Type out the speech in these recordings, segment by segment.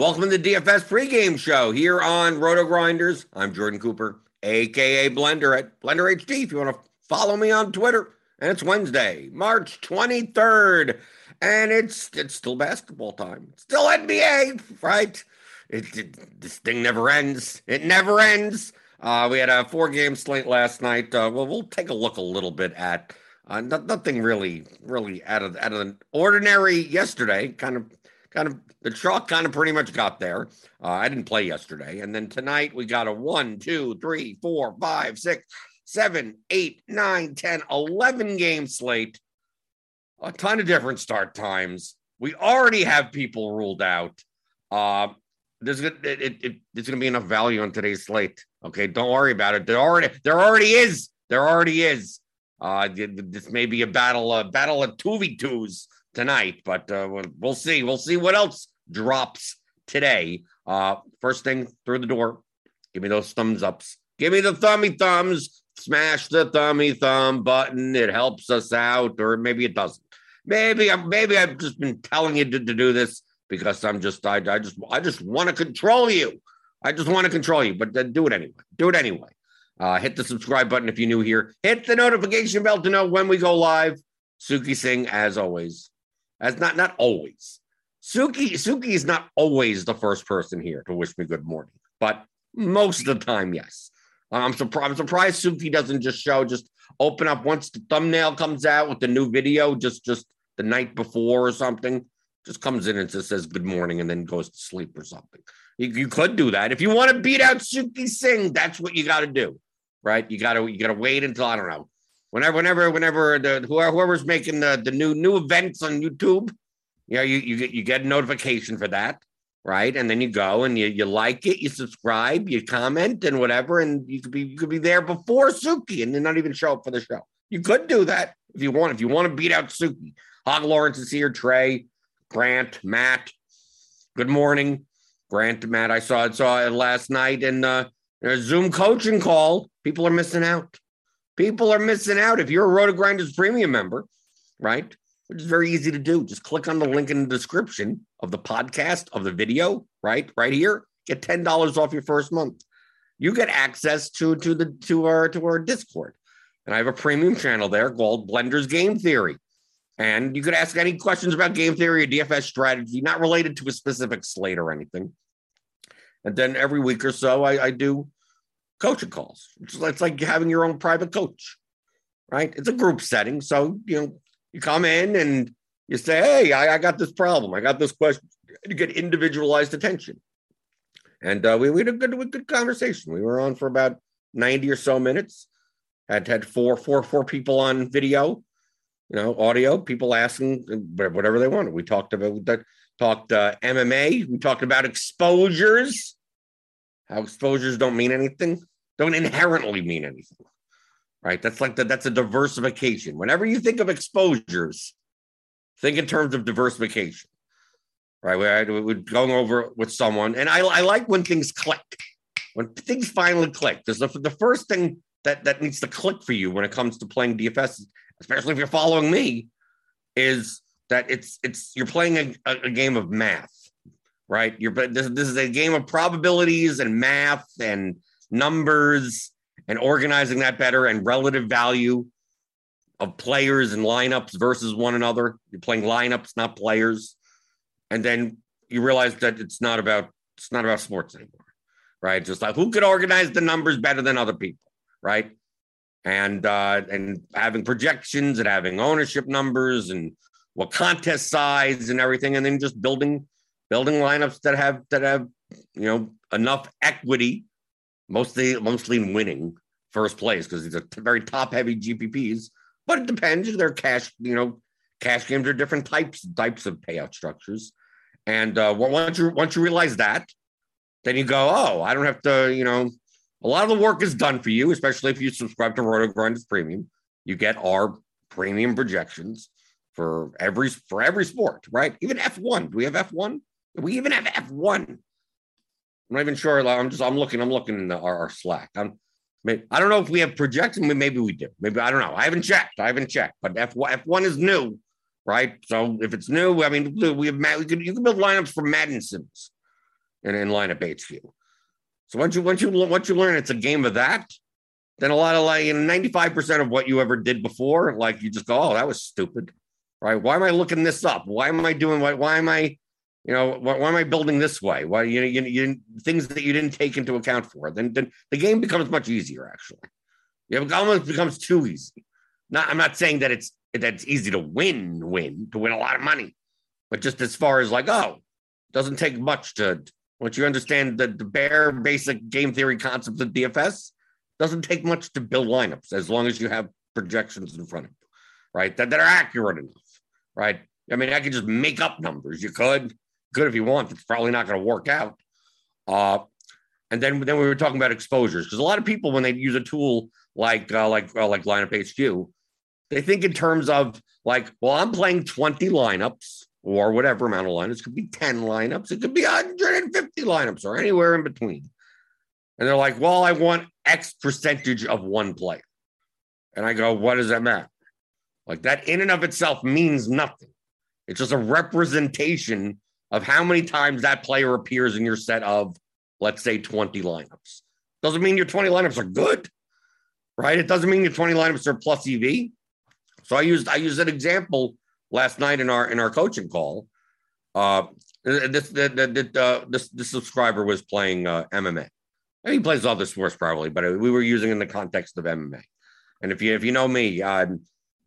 Welcome to the DFS pregame show here on Roto Grinders. I'm Jordan Cooper, aka Blender at Blender HD. If you want to follow me on Twitter, and it's Wednesday, March 23rd, and it's it's still basketball time. It's still NBA, right? It, it- this thing never ends. It never ends. Uh, we had a four-game slate last night. Uh, well, we'll take a look a little bit at uh, no- nothing really, really out of out of the ordinary yesterday. Kind of, kind of the chalk kind of pretty much got there. Uh, I didn't play yesterday, and then tonight we got a one, two, three, four, five, six, seven, eight, nine, ten, eleven game slate. A ton of different start times. We already have people ruled out. Uh, there's it, it, it- there's gonna be enough value on today's slate. Okay, don't worry about it. There already there already is. There already is. Uh, th- th- this may be a battle, a battle of two v twos tonight, but uh, we'll see. We'll see what else drops today. Uh, first thing through the door, give me those thumbs ups. Give me the thummy thumbs. Smash the thummy thumb button. It helps us out, or maybe it doesn't. Maybe I'm maybe I've just been telling you to, to do this because I'm just I, I just I just want to control you. I just want to control you, but then do it anyway. Do it anyway. Uh, hit the subscribe button if you're new here. Hit the notification bell to know when we go live. Suki Singh, as always, as not not always. Suki Suki is not always the first person here to wish me good morning, but most of the time, yes. I'm surprised. I'm surprised Suki doesn't just show, just open up once the thumbnail comes out with the new video, just just the night before or something. Just comes in and just says good morning and then goes to sleep or something. You, you could do that if you want to beat out Suki Singh. That's what you got to do, right? You got to you got to wait until I don't know whenever whenever whenever the whoever, whoever's making the the new new events on YouTube, you know, you you get you get a notification for that, right? And then you go and you you like it, you subscribe, you comment and whatever, and you could be you could be there before Suki and then not even show up for the show. You could do that if you want. If you want to beat out Suki, Hog Lawrence is here, Trey, Grant, Matt. Good morning, Grant, Matt. I saw it saw it last night in uh, a Zoom coaching call. People are missing out. People are missing out. If you're a Roto Grinders premium member, right? Which is very easy to do. Just click on the link in the description of the podcast of the video, right? Right here. Get ten dollars off your first month. You get access to to the to our to our Discord, and I have a premium channel there called Blender's Game Theory. And you could ask any questions about game theory or DFS strategy, not related to a specific slate or anything. And then every week or so, I, I do coaching calls. It's like having your own private coach, right? It's a group setting. So, you know, you come in and you say, Hey, I, I got this problem. I got this question. You get individualized attention. And uh, we, we had a good, good conversation. We were on for about 90 or so minutes. Had had four, four, four people on video. you know, audio, people asking whatever they wanted. We talked about that, talked uh, MMA. We talked about exposures, how exposures don't mean anything, don't inherently mean anything, right? That's like the, that's a diversification. Whenever you think of exposures, think in terms of diversification, right? We're, we're going over with someone, and I, I like when things click, when things finally click. There's the, the first thing that that needs to click for you when it comes to playing DFS especially if you're following me, is that it's it's you're playing a, a game of math, right? You're but this, this is a game of probabilities and math and numbers and organizing that better and relative value of players and lineups versus one another. You're playing lineups, not players. And then you realize that it's not about it's not about sports anymore, right? Just like who could organize the numbers better than other people, right? and uh, and having projections and having ownership numbers and what contest size and everything, and then just building building lineups that have that have you know enough equity, mostly mostly winning first place because these are very top heavy GPPs. But it depends. They're cash, you know, cash games are different types types of payout structures. And uh, once you once you realize that, then you go, oh, I don't have to, you know, a lot of the work is done for you, especially if you subscribe to Roto Grinders Premium. You get our premium projections for every for every sport, right? Even F1. Do we have F1? We even have F1? I'm not even sure. I'm just I'm looking. I'm looking in the, our, our Slack. I'm. I don't know if we have projections. Maybe we do. Maybe I don't know. I haven't checked. I haven't checked. But F1, F1 is new, right? So if it's new, I mean, we have we could you can build lineups for Madden Sims and in, in lineup HQ. So once you once you once you learn it's a game of that, then a lot of like you know, 95% of what you ever did before, like you just go, oh, that was stupid. Right. Why am I looking this up? Why am I doing why why am I, you know, why, why am I building this way? Why you know you, you things that you didn't take into account for? Then, then the game becomes much easier, actually. yeah It almost becomes too easy. Not I'm not saying that it's that it's easy to win, win, to win a lot of money, but just as far as like, oh, it doesn't take much to once you understand the, the bare basic game theory concepts of DFS, doesn't take much to build lineups as long as you have projections in front of you, right? That, that are accurate enough, right? I mean, I could just make up numbers. You could, good if you want. It's probably not going to work out. Uh, and then, then we were talking about exposures because a lot of people, when they use a tool like uh, like uh, like Lineup HQ, they think in terms of like, well, I'm playing 20 lineups or whatever amount of lineups. It could be 10 lineups, it could be 150 lineups or anywhere in between. And they're like, well, I want X percentage of one player. And I go, what does that matter? Like that in and of itself means nothing. It's just a representation of how many times that player appears in your set of, let's say, 20 lineups. Doesn't mean your 20 lineups are good, right? It doesn't mean your 20 lineups are plus EV. So I used I used an example last night in our in our coaching call. Uh, this the the, uh, this the subscriber was playing uh, MMA. And he plays other sports probably, but we were using in the context of MMA. And if you if you know me, I'm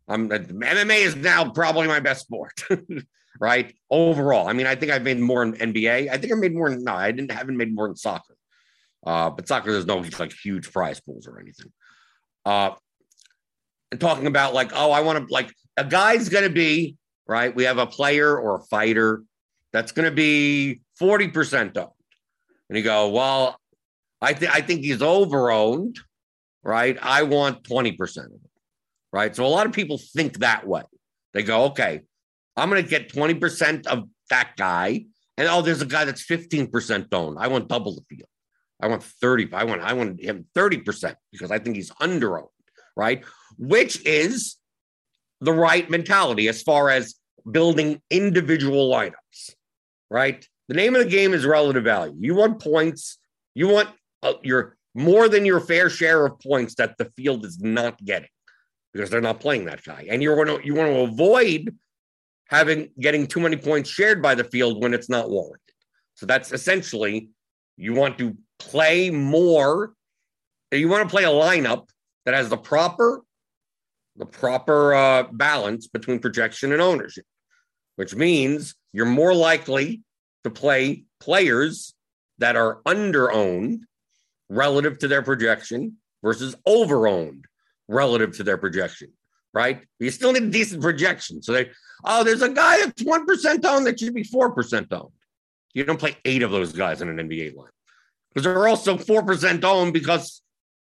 I'm MMA is now probably my best sport, right? Overall, I mean, I think I've made more in NBA. I think I made more. No, I didn't haven't made more in soccer. Uh, but soccer, there's no like huge prize pools or anything. Uh, and talking about like, oh, I want to like a guy's going to be, right? We have a player or a fighter that's going to be 40% owned. And you go, well, I, think I think he's over owned, right? I want 20% of it, right? So a lot of people think that way. They go, okay, I'm going to get 20% of that guy. And oh, there's a guy that's 15% owned. I want double the field. I want 30. I want I want him 30% because I think he's under owned, right? Which is the right mentality as far as building individual lineups, right? The name of the game is relative value. You want points, you want uh, your more than your fair share of points that the field is not getting because they're not playing that guy. And you're going to you want to avoid having getting too many points shared by the field when it's not warranted. So that's essentially you want to play more. You want to play a lineup that has the proper the proper uh, balance between projection and ownership, which means you're more likely to play players that are under owned relative to their projection versus over owned relative to their projection, right? You still need a decent projection. So they, oh, there's a guy that's 1% owned that should be 4% owned. You don't play eight of those guys in an NBA line because they're also 4% owned because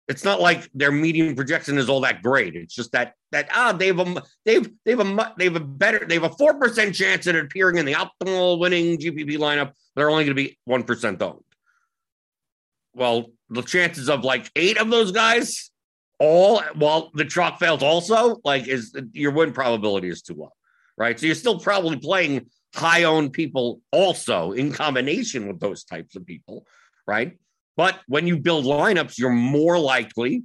it's not like their median projection is all that great. It's just that that ah they have a they've they've a they have a better they have a four percent chance at appearing in the optimal winning GPP lineup. They're only going to be one percent owned. Well, the chances of like eight of those guys all while the chalk fails also like is your win probability is too low, right? So you're still probably playing high owned people also in combination with those types of people, right? But when you build lineups, you're more likely,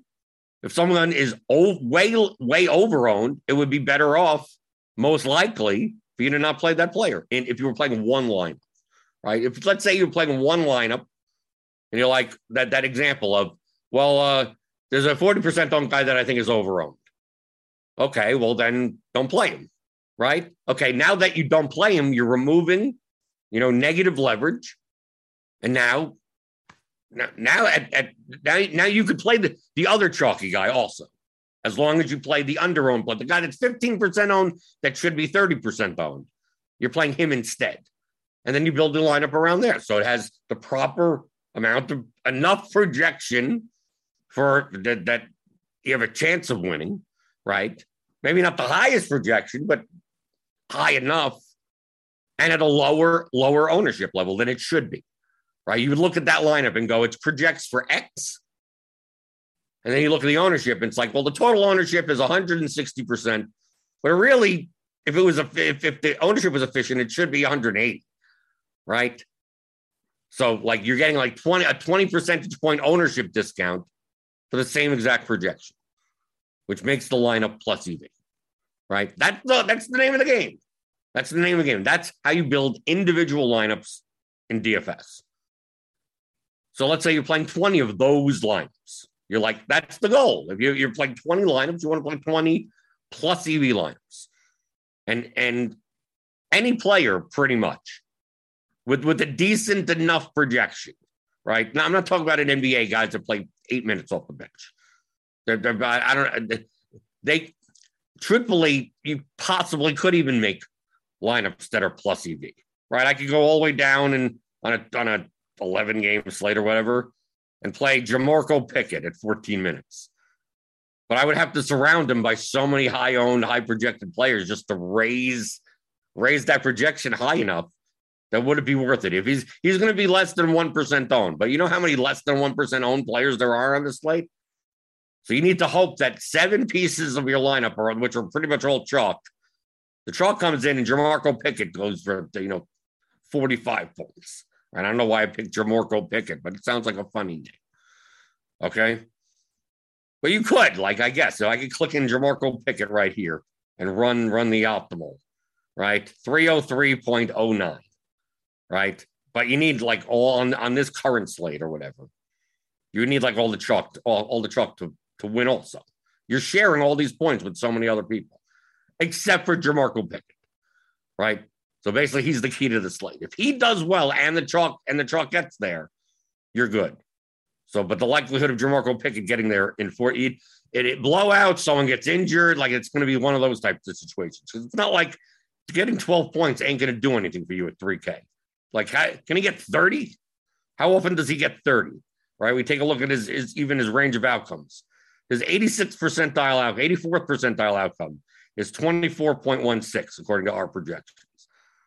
if someone is way, way over owned, it would be better off, most likely, for you to not play that player. And if you were playing one lineup, right? If let's say you're playing one lineup and you're like that, that example of, well, uh, there's a 40% owned guy that I think is over owned. Okay, well, then don't play him, right? Okay, now that you don't play him, you're removing, you know, negative leverage. And now now, now at, at now, now you could play the, the other chalky guy also, as long as you play the under owned, but the guy that's 15% owned that should be 30% owned. You're playing him instead. And then you build the lineup around there. So it has the proper amount of enough projection for that, that you have a chance of winning, right? Maybe not the highest projection, but high enough and at a lower, lower ownership level than it should be right? You would look at that lineup and go, it projects for X. And then you look at the ownership, and it's like, well, the total ownership is 160%. But really, if it was a if, if the ownership was efficient, it should be 180, right? So like you're getting like 20 a 20 percentage point ownership discount for the same exact projection, which makes the lineup plus EV. Right? That's the that's the name of the game. That's the name of the game. That's how you build individual lineups in DFS. So let's say you're playing 20 of those lineups. You're like, that's the goal. If you're, you're playing 20 lineups, you want to play 20 plus EV lineups. And and any player pretty much with, with a decent enough projection, right? Now I'm not talking about an NBA guys that play eight minutes off the bench. They're, they're I don't they truthfully, you possibly could even make lineups that are plus EV, right? I could go all the way down and on a on a 11 game slate or whatever and play Jamorko Pickett at 14 minutes. But I would have to surround him by so many high owned, high projected players just to raise raise that projection high enough that would it be worth it? If he's he's going to be less than 1% owned, but you know how many less than 1% owned players there are on the slate? So you need to hope that seven pieces of your lineup are which are pretty much all chalk. The chalk comes in and Jamorko Pickett goes for you know 45 points. And I don't know why I picked Jamorko Pickett, but it sounds like a funny name. Okay. But you could, like, I guess. So I could click in Jamorko Pickett right here and run run the optimal, right? 303.09. Right. But you need like all on, on this current slate or whatever. You need like all the chalk, all, all the chalk to, to win also. You're sharing all these points with so many other people, except for Jamorko Pickett. Right. So basically, he's the key to the slate. If he does well and the chalk and the chalk gets there, you're good. So, but the likelihood of Jamorko Pickett getting there in four, it, it, it blow out, someone gets injured, like it's going to be one of those types of situations. It's not like getting 12 points ain't going to do anything for you at 3K. Like, how, can he get 30? How often does he get 30? Right? We take a look at his, his even his range of outcomes. His 86th percentile out, 84th percentile outcome is 24.16 according to our projections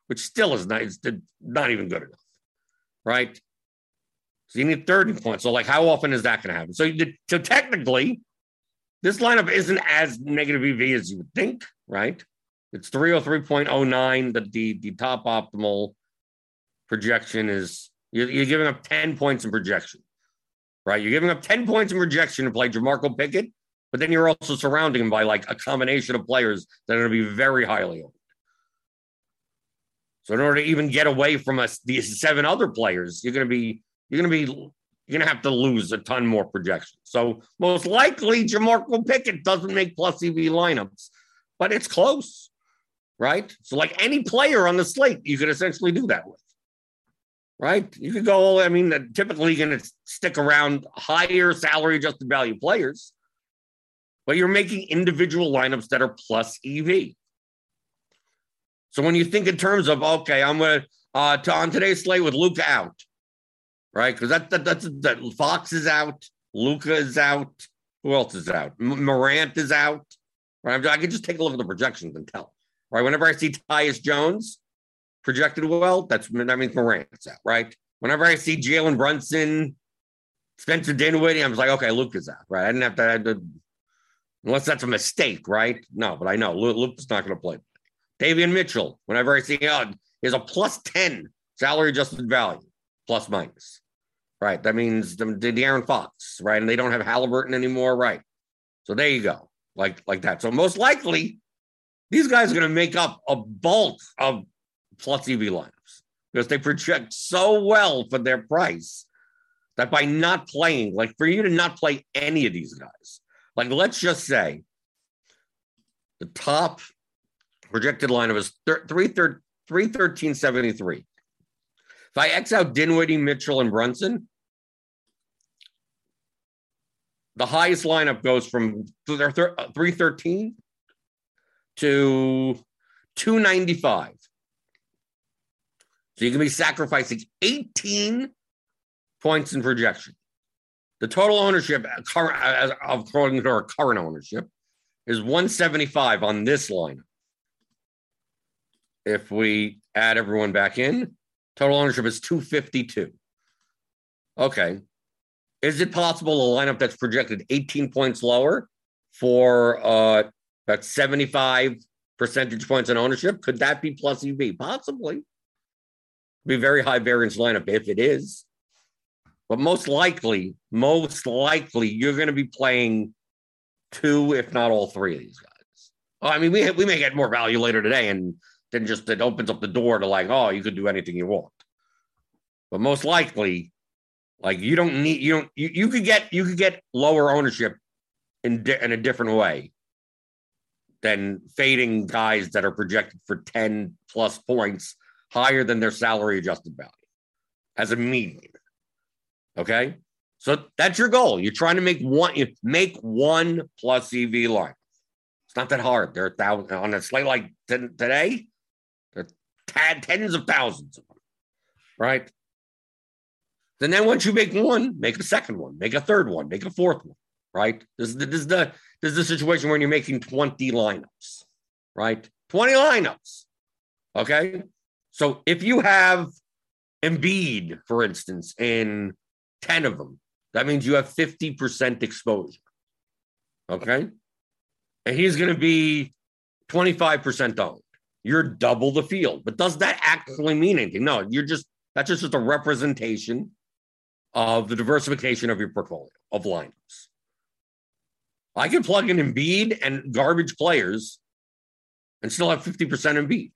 which still is not, it's not even good enough, right? So you need 30 points. So, like, how often is that going to happen? So, you, so technically, this lineup isn't as negative EV as you would think, right? It's 303.09. The, the, the top optimal projection is you're, you're, giving up 10 points in projection, right? You're giving up 10 points in projection to play Jamorko Pickett, but then you're also surrounding him by like a combination of players that are going to be very highly owned. So in order to even get away from us, these seven other players, you're going to be you're going to be you're going to have to lose a ton more projections. So most likely, Jamorko Pickett doesn't make plus EV lineups, but it's close, right? So like any player on the slate, you could essentially do that with, right? You could go. I mean, typically going to stick around higher salary adjusted value players, but you're making individual lineups that are plus EV. So when you think in terms of okay, I'm gonna uh to, on today's slate with Luka out, right? Because that, that that's that Fox is out, Luka is out. Who else is out? M- Morant is out. Right? I can just take a look at the projections and tell. Right? Whenever I see Tyus Jones projected well, that's that means Morant's out. Right? Whenever I see Jalen Brunson, Spencer Dinwiddie, I'm just like, okay, Luka's out. Right? I didn't have to, I to unless that's a mistake, right? No, but I know Luka's not going to play. Davion Mitchell, whenever I see oh, is a plus 10 salary adjusted value, plus minus. Right. That means the, the Fox, right? And they don't have Halliburton anymore, right? So there you go. Like, like that. So most likely, these guys are going to make up a bulk of plus EV lineups because they project so well for their price that by not playing, like for you to not play any of these guys, like let's just say the top projected lineup is 313.73. If I X out Dinwiddie, Mitchell, and Brunson, the highest lineup goes from uh, 313 to 295. So you can be sacrificing 18 points in projection. The total ownership, of according to our current ownership, is 175 on this lineup if we add everyone back in, total ownership is 252. Okay. Is it possible a lineup that's projected 18 points lower for uh, about 75 percentage points in ownership? Could that be plus EV? Possibly. Be very high variance lineup if it is. But most likely, most likely, you're going to be playing two, if not all three of these guys. Well, I mean, we we may get more value later today, and then just it opens up the door to like, oh, you could do anything you want. But most likely, like you don't need you don't you, you could get you could get lower ownership in di- in a different way than fading guys that are projected for 10 plus points higher than their salary adjusted value as a median. Okay. So that's your goal. You're trying to make one, you make one plus EV line. It's not that hard. There are thousand on a slate like t- today had tens of thousands of them, right? And then once you make one, make a second one, make a third one, make a fourth one, right? This is the, this is the, this is the situation when you're making 20 lineups, right? 20 lineups. Okay. So if you have Embiid, for instance, in 10 of them, that means you have 50% exposure. Okay. And he's going to be 25% owned you're double the field. But does that actually mean anything? No, you're just that's just just a representation of the diversification of your portfolio of lineups. I can plug in Embiid and garbage players and still have 50% Embiid.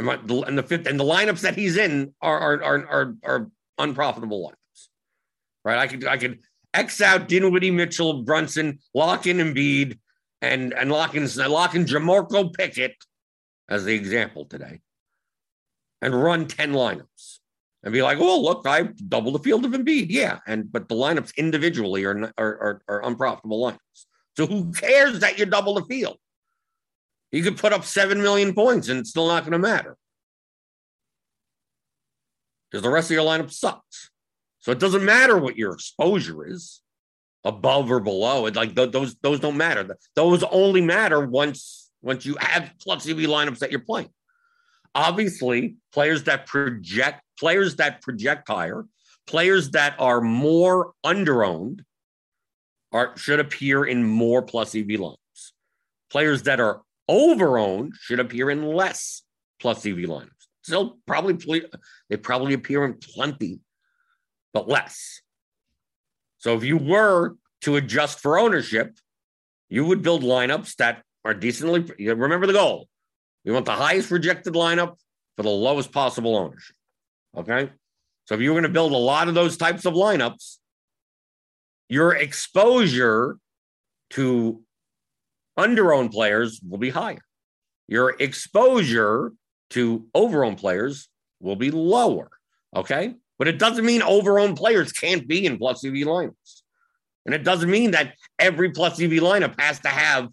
And, my, and the and the lineups that he's in are are are are, are unprofitable lineups. Right? I could I could X out Dinwiddie, Mitchell, Brunson, lock in Embiid, and and lock in lock in Jamorko Pickett as the example today and run 10 lineups and be like, oh, look, I double the field of Embiid. Yeah. And but the lineups individually are, are, are, are unprofitable lineups. So who cares that you double the field? You could put up 7 million points and it's still not going to matter. Because the rest of your lineup sucks. So it doesn't matter what your exposure is above or below. It like those those don't matter. Those only matter once once you have plus EV lineups that you're playing. Obviously, players that project, players that project higher, players that are more underowned are should appear in more plus EV lineups. Players that are overowned should appear in less plus EV lineups. Still, probably they probably appear in plenty, but less. So if you were to adjust for ownership, you would build lineups that are decently. Remember the goal. We want the highest rejected lineup for the lowest possible ownership. Okay. So if you're going to build a lot of those types of lineups, your exposure to underowned players will be higher. Your exposure to overowned players will be lower. Okay. But it doesn't mean overowned players can't be in plus EV lineups. And it doesn't mean that every plus EV lineup has to have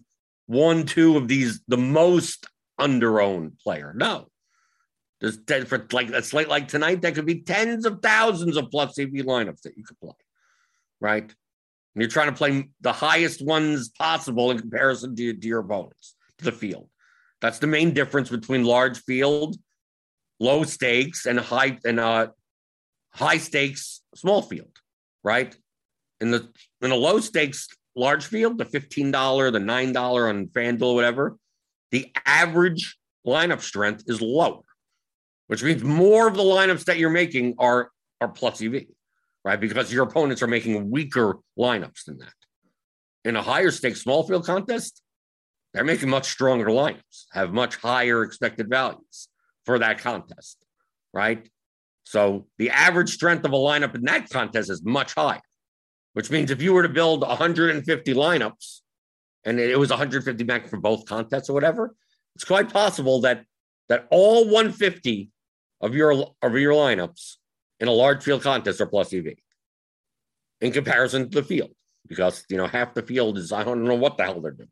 one, two of these, the most under-owned player. No. There's for like a slate like tonight, there could be tens of thousands of plus EV lineups that you could play. Right. And you're trying to play the highest ones possible in comparison to, to your opponents, to the field. That's the main difference between large field, low stakes, and high and uh high stakes small field, right? In the in a low stakes large field, the $15, the $9 on FanDuel, whatever, the average lineup strength is lower, which means more of the lineups that you're making are, are plus EV, right? Because your opponents are making weaker lineups than that. In a higher stakes small field contest, they're making much stronger lineups, have much higher expected values for that contest, right? So the average strength of a lineup in that contest is much higher, which means if you were to build 150 lineups and it was 150 back for both contests or whatever, it's quite possible that that all 150 of your of your lineups in a large field contest are plus EV in comparison to the field, because you know half the field is I don't know what the hell they're doing,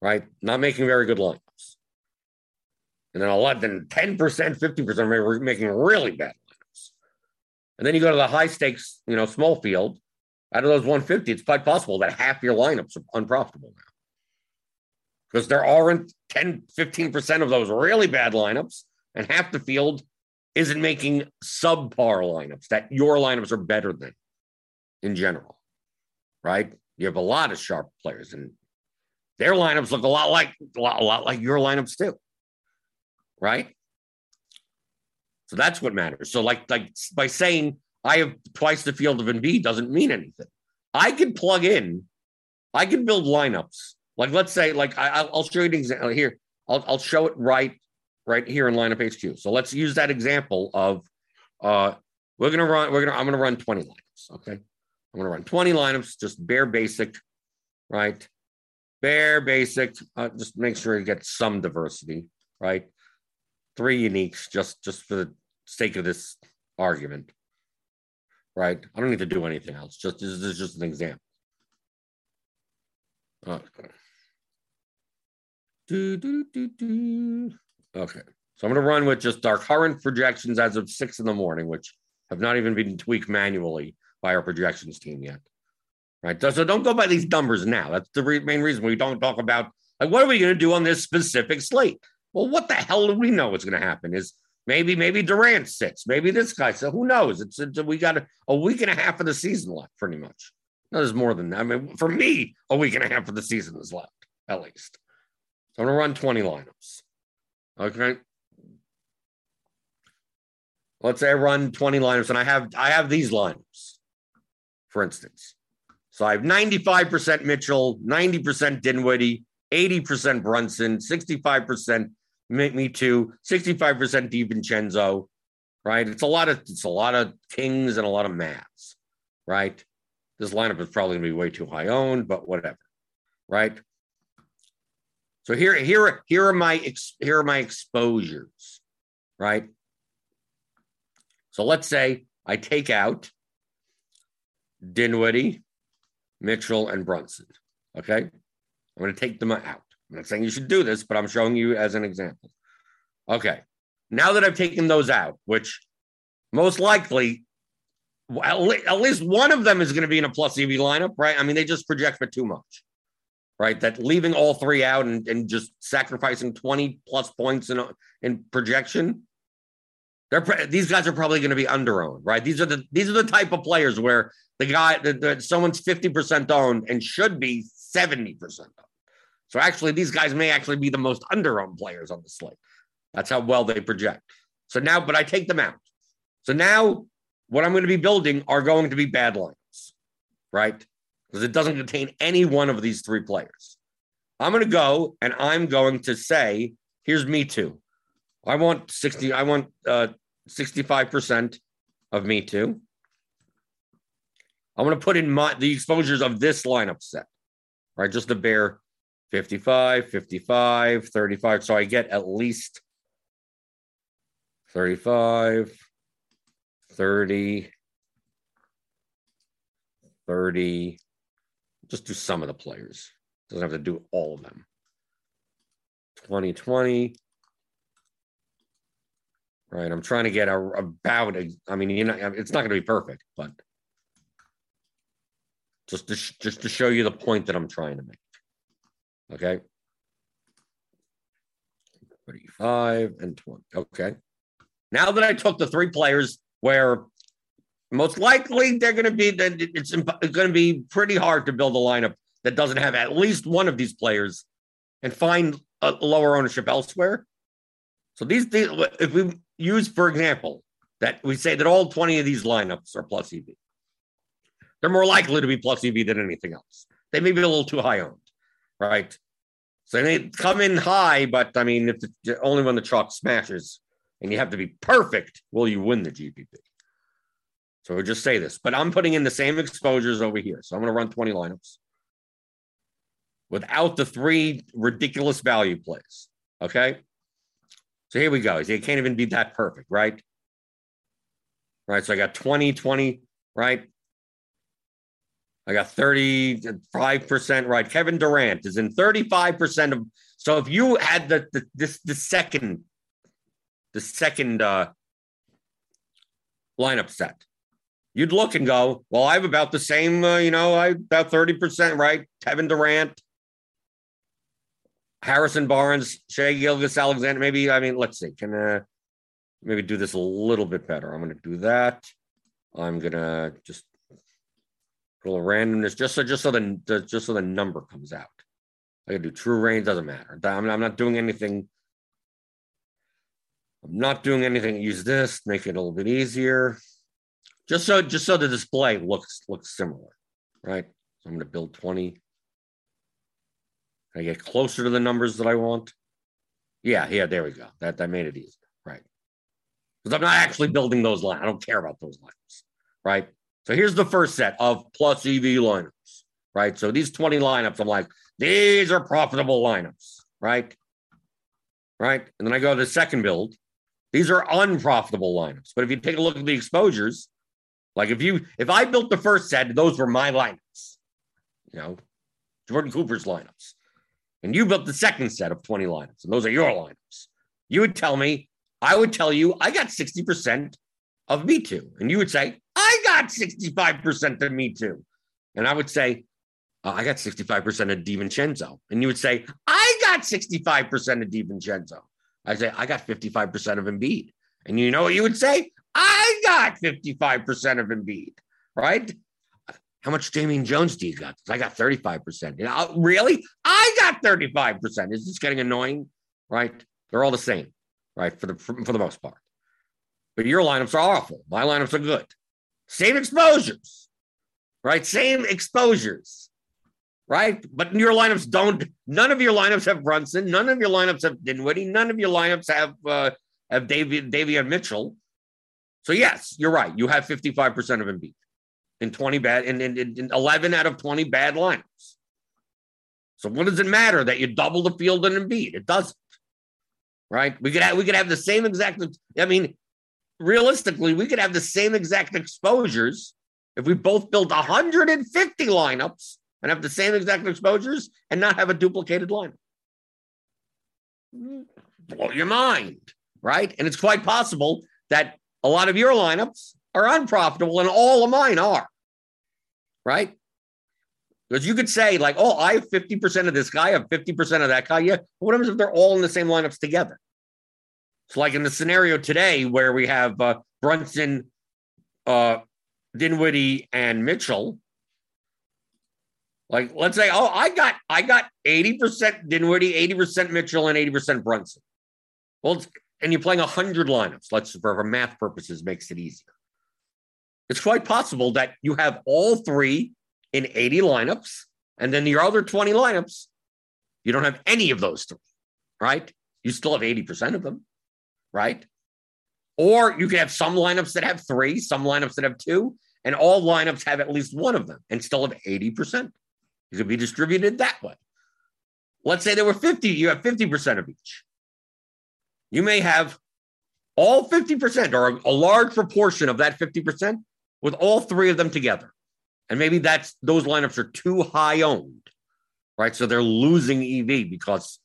right? Not making very good lineups and then 11, 10%, 50% are making really bad lineups. And then you go to the high stakes, you know, small field. Out of those 150, it's quite possible that half your lineups are unprofitable now. Because there aren't 10, 15% of those really bad lineups, and half the field isn't making subpar lineups that your lineups are better than in general. Right? You have a lot of sharp players, and their lineups look a lot like a lot, a lot like your lineups too right? So that's what matters. So like like by saying I have twice the field of Embiid doesn't mean anything. I can plug in, I can build lineups. Like let's say like I, will show you an example here. I'll I'll show it right right here in lineup HQ. So let's use that example of uh we're gonna run we're gonna I'm gonna run 20 lineups. Okay, I'm gonna run 20 lineups, just bare basic, right? Bare basic. Uh, just make sure you get some diversity, right? three uniques just just for the sake of this argument. Right? I don't need to do anything else. Just this is just an example. Okay. Do, do, do, do. Okay. So I'm going to run with just our current projections as of six in the morning, which have not even been tweaked manually by our projections team yet. Right. So don't go by these numbers now. That's the re- main reason we don't talk about like what are we going to do on this specific slate. Well, what the hell do we know what's going to happen? Is maybe maybe Durant sits, maybe this guy. So who knows? It's, it's we got a, a, week and a half of the season left, pretty much. No, there's more than that. I mean, for me, a week and a half of the season is left, at least. So I'm gonna run 20 lineups. Okay. Let's say I run 20 lineups, and I have I have these lineups, for instance. So I have 95% Mitchell, 90% Dinwiddie, 80% Brunson, 65% Metu. 65% DiVincenzo, right? It's a lot of it's a lot of kings and a lot of Mavs, right? This lineup is probably gonna be way too high owned, but whatever, right? So here, here, here are my here are my exposures, right? So let's say I take out Dinwiddie, Mitchell, and Brunson. Okay, I'm going to take them out. I'm not saying you should do this, but I'm showing you as an example. Okay. Now that I've taken those out, which most likely at least one of them is going to be in a plus EV lineup, right? I mean, they just project for too much, right? That leaving all three out and, and just sacrificing 20 plus points in, in projection. They're these guys are probably going to be underowned, right? These are the these are the type of players where the guy the, the someone's 50% owned and should be 70% owned. So actually, these guys may actually be the most underowned players on the slate. That's how well they project. So now, but I take them out. So now, what I'm going to be building are going to be bad lines, right? Because it doesn't contain any one of these three players. I'm going to go and I'm going to say, here's Metu. I want 60, I want uh, 65% of Metu. I'm going to put in my the exposures of this lineup set, right? Just the bare 55, 55, 35. So I get at least 35, 30, 30, Just do some of the players. Doesn't have to do all of them. 2020. Right. I'm trying to get a, about, a, I mean, you know, it's not going to be perfect, but just to, just to show you the point that I'm trying to make. Okay. 35 and 20. Okay. Now that I took the three players where most likely they're going to be, it's going to be pretty hard to build a lineup that doesn't have at least one of these players and find a lower ownership elsewhere. So these, if we use, for example, that we say that all 20 of these lineups are plus EV, they're more likely to be plus EV than anything else. They may be a little too high owned, right? So they come in high, but I mean, if the, only when the chalk smashes and you have to be perfect, will you win the GPP? So we'll just say this, but I'm putting in the same exposures over here. So I'm going to run 20 lineups without the three ridiculous value plays. Okay. So here we go. It can't even be that perfect, right? Right. So I got 20, 20, right? I got 35% right. Kevin Durant is in 35% of so if you had the, the this the second the second uh lineup set, you'd look and go, well, I have about the same, uh, you know, I about 30% right. Kevin Durant, Harrison Barnes, Shai Gilgeous-Alexander. Maybe, I mean, let's see. Can uh, maybe do this a little bit better? I'm going to do that. I'm going to just put a little randomness just so just so the, just so the number comes out. I can do true range, doesn't matter. I'm, I'm not doing anything. I'm not doing anything. Use this, make it a little bit easier. Just so just so the display looks looks similar, right? So I'm going to build 20. I get closer to the numbers that I want? Yeah, yeah, there we go. That that made it easier, right? Because I'm not actually building those lines. I don't care about those lines, right? So here's the first set of plus EV lineups, right? So these 20 lineups, I'm like, these are profitable lineups, right? Right. And then I go to the second build. These are unprofitable lineups. But if you take a look at the exposures, like if you if I built the first set, those were my lineups, you know, Jordan Cooper's lineups and you built the second set of 20 lineups, and those are your lineups, you would tell me, I would tell you, I got 60% of Metu. And you would say, I got 65% of Metu. And I would say, oh, I got 65% of DiVincenzo. And you would say, I got 65% of DiVincenzo. I say, I got 55% of Embiid. And you know what you would say? Got 55% of Embiid, right? How much Damian Jones do you got? I got 35%. You know, really? I got 35%. Is this getting annoying? Right? They're all the same, right? For the for, for the most part. But your lineups are awful. My lineups are good. Same exposures, right? Same exposures, right? But your lineups don't, none of your lineups have Brunson. None of your lineups have Dinwiddie. None of your lineups have uh, have David, Davion Mitchell. So yes, you're right. You have 55% of Embiid in 20 bad in, in, in 11 out of 20 bad lineups. So what does it matter that you double the field and Embiid? It doesn't. Right? We could have we could have the same exact. I mean, realistically, we could have the same exact exposures if we both build 150 lineups and have the same exact exposures and not have a duplicated lineup. Blow your mind, right? And it's quite possible that a lot of your lineups are unprofitable and all of mine are. Right? Because you could say, like, oh, I have 50% of this guy, I have 50% of that guy. Yeah. what happens if they're all in the same lineups together? So, like in the scenario today where we have uh, Brunson, uh, Dinwiddie, and Mitchell, like let's say, oh, I got I got 80% Dinwiddie, 80% Mitchell, and 80% Brunson. Well, and you're playing 100 lineups. Let's for, math purposes makes it easier. It's quite possible that you have all three in 80 lineups, and then your other 20 lineups, you don't have any of those three, right? You still have 80% of them, right? Or you can have some lineups that have three, some lineups that have two, and all lineups have at least one of them and still have 80%. It could be distributed that way. Let's say there were 50, you have 50% of each. You may have all 50% or a large proportion of that 50% with all three of them together. And maybe that's those lineups are too high owned, right? So they're losing EV because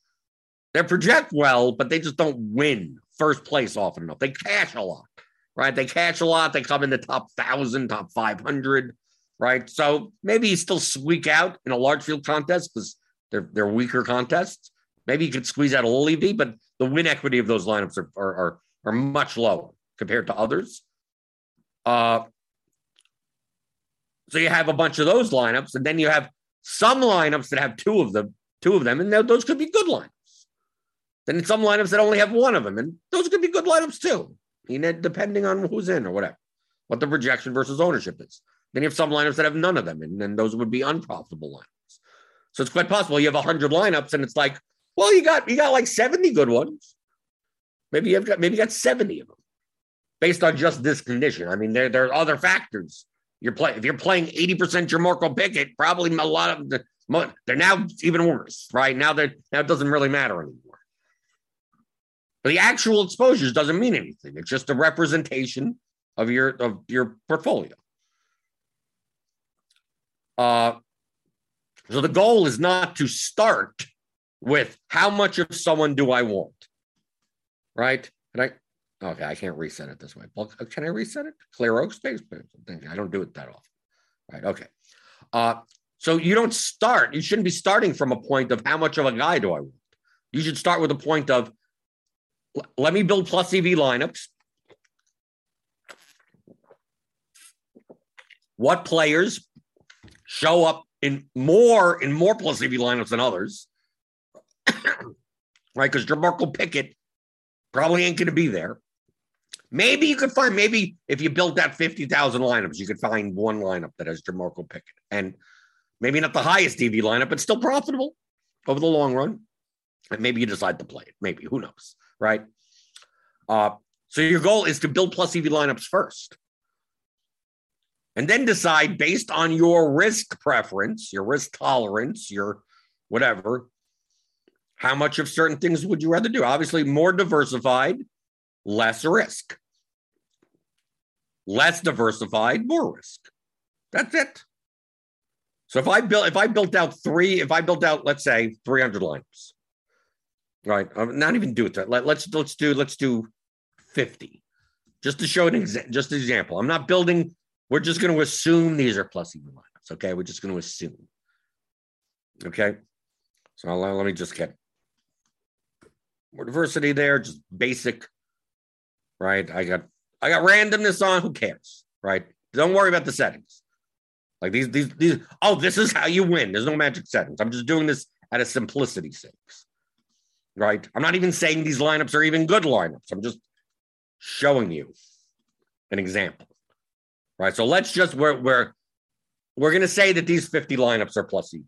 they project well, but they just don't win first place often enough. They cash a lot, right? They cash a lot. They come in the top thousand, top 500, right? So maybe you still squeak out in a large field contest because they're, they're weaker contests. Maybe you could squeeze out a little EV, but the win equity of those lineups are, are, are, are much lower compared to others. Uh, so you have a bunch of those lineups, and then you have some lineups that have two of them, two of them, and those could be good lineups. Then some lineups that only have one of them, and those could be good lineups too. You know, depending on who's in or whatever, what the projection versus ownership is. Then you have some lineups that have none of them, and then those would be unprofitable lineups. So it's quite possible you have hundred lineups, and it's like, well, you got you got like seventy good ones. Maybe you've got maybe you got seventy of them based on just this condition. I mean, there there are other factors. You're playing if you're playing eighty percent Jamorko Pickett, probably a lot of the they're now even worse, right? Now that now it doesn't really matter anymore. But the actual exposures doesn't mean anything. It's just a representation of your of your portfolio. Uh, so the goal is not to start with how much of someone do I want, right? Can I? Okay, I can't reset it this way. Well, Can I reset it? Clear oak space. I don't do it that often. Right. Okay. Uh, so you don't start. You shouldn't be starting from a point of how much of a guy do I want. You should start with a point of let me build plus EV lineups. What players show up in more in more plus EV lineups than others? right, because Jamorko Pickett probably ain't going to be there. Maybe you could find maybe if you built that fifty thousand lineups, you could find one lineup that has Jamorko Pickett, and maybe not the highest EV lineup, but still profitable over the long run. And maybe you decide to play it. Maybe who knows? right? Uh, so your goal is to build plus EV lineups first. And then decide based on your risk preference, your risk tolerance, your whatever, how much of certain things would you rather do? Obviously, more diversified, less risk. Less diversified, more risk. That's it. So if I built if I built out three, if I built out, let's say, 300 lineups, Right. Um, not even do it. To, let, let's let's do let's do 50. Just to show an just an example. I'm not building, we're just going to assume these are plus EV lineups. Okay. We're just going to assume. Okay. So I'll, let me just get more diversity there, just basic. Right. I got I got randomness on. Who cares? Right. Don't worry about the settings. Like these, these, these. Oh, this is how you win. There's no magic settings. I'm just doing this at a simplicity sakes right? I'm not even saying these lineups are even good lineups. I'm just showing you an example, right? So let's just we're we're we're to say that these 50 lineups are plus EV,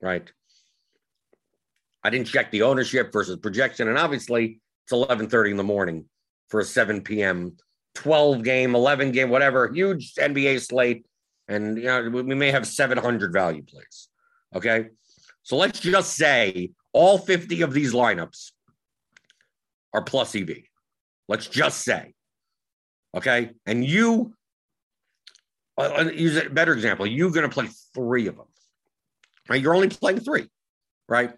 right? I didn't check the ownership versus projection, and obviously it's 11:30 in the morning for a 7 p.m. 12 game, 11 game, whatever, huge NBA slate, and you know we may have 700 value plays. Okay, so let's just say all 50 of these lineups are plus EV. Let's just say. Okay. And you, uh, use a better example, you're going to play three of them. Right? You're only playing three, right?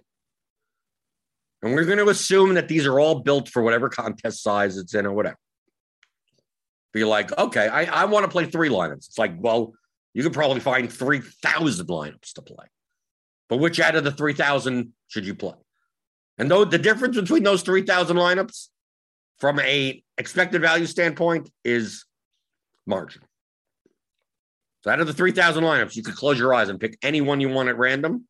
And we're going to assume that these are all built for whatever contest size it's in or whatever. Be like, okay, I, I want to play three lineups. It's like, well, you could probably find 3,000 lineups to play. But which out of the 3,000 should you play? And though the difference between those 3,000 lineups from a expected value standpoint is marginal. So out of the 3,000 lineups, you could close your eyes and pick any one you want at random,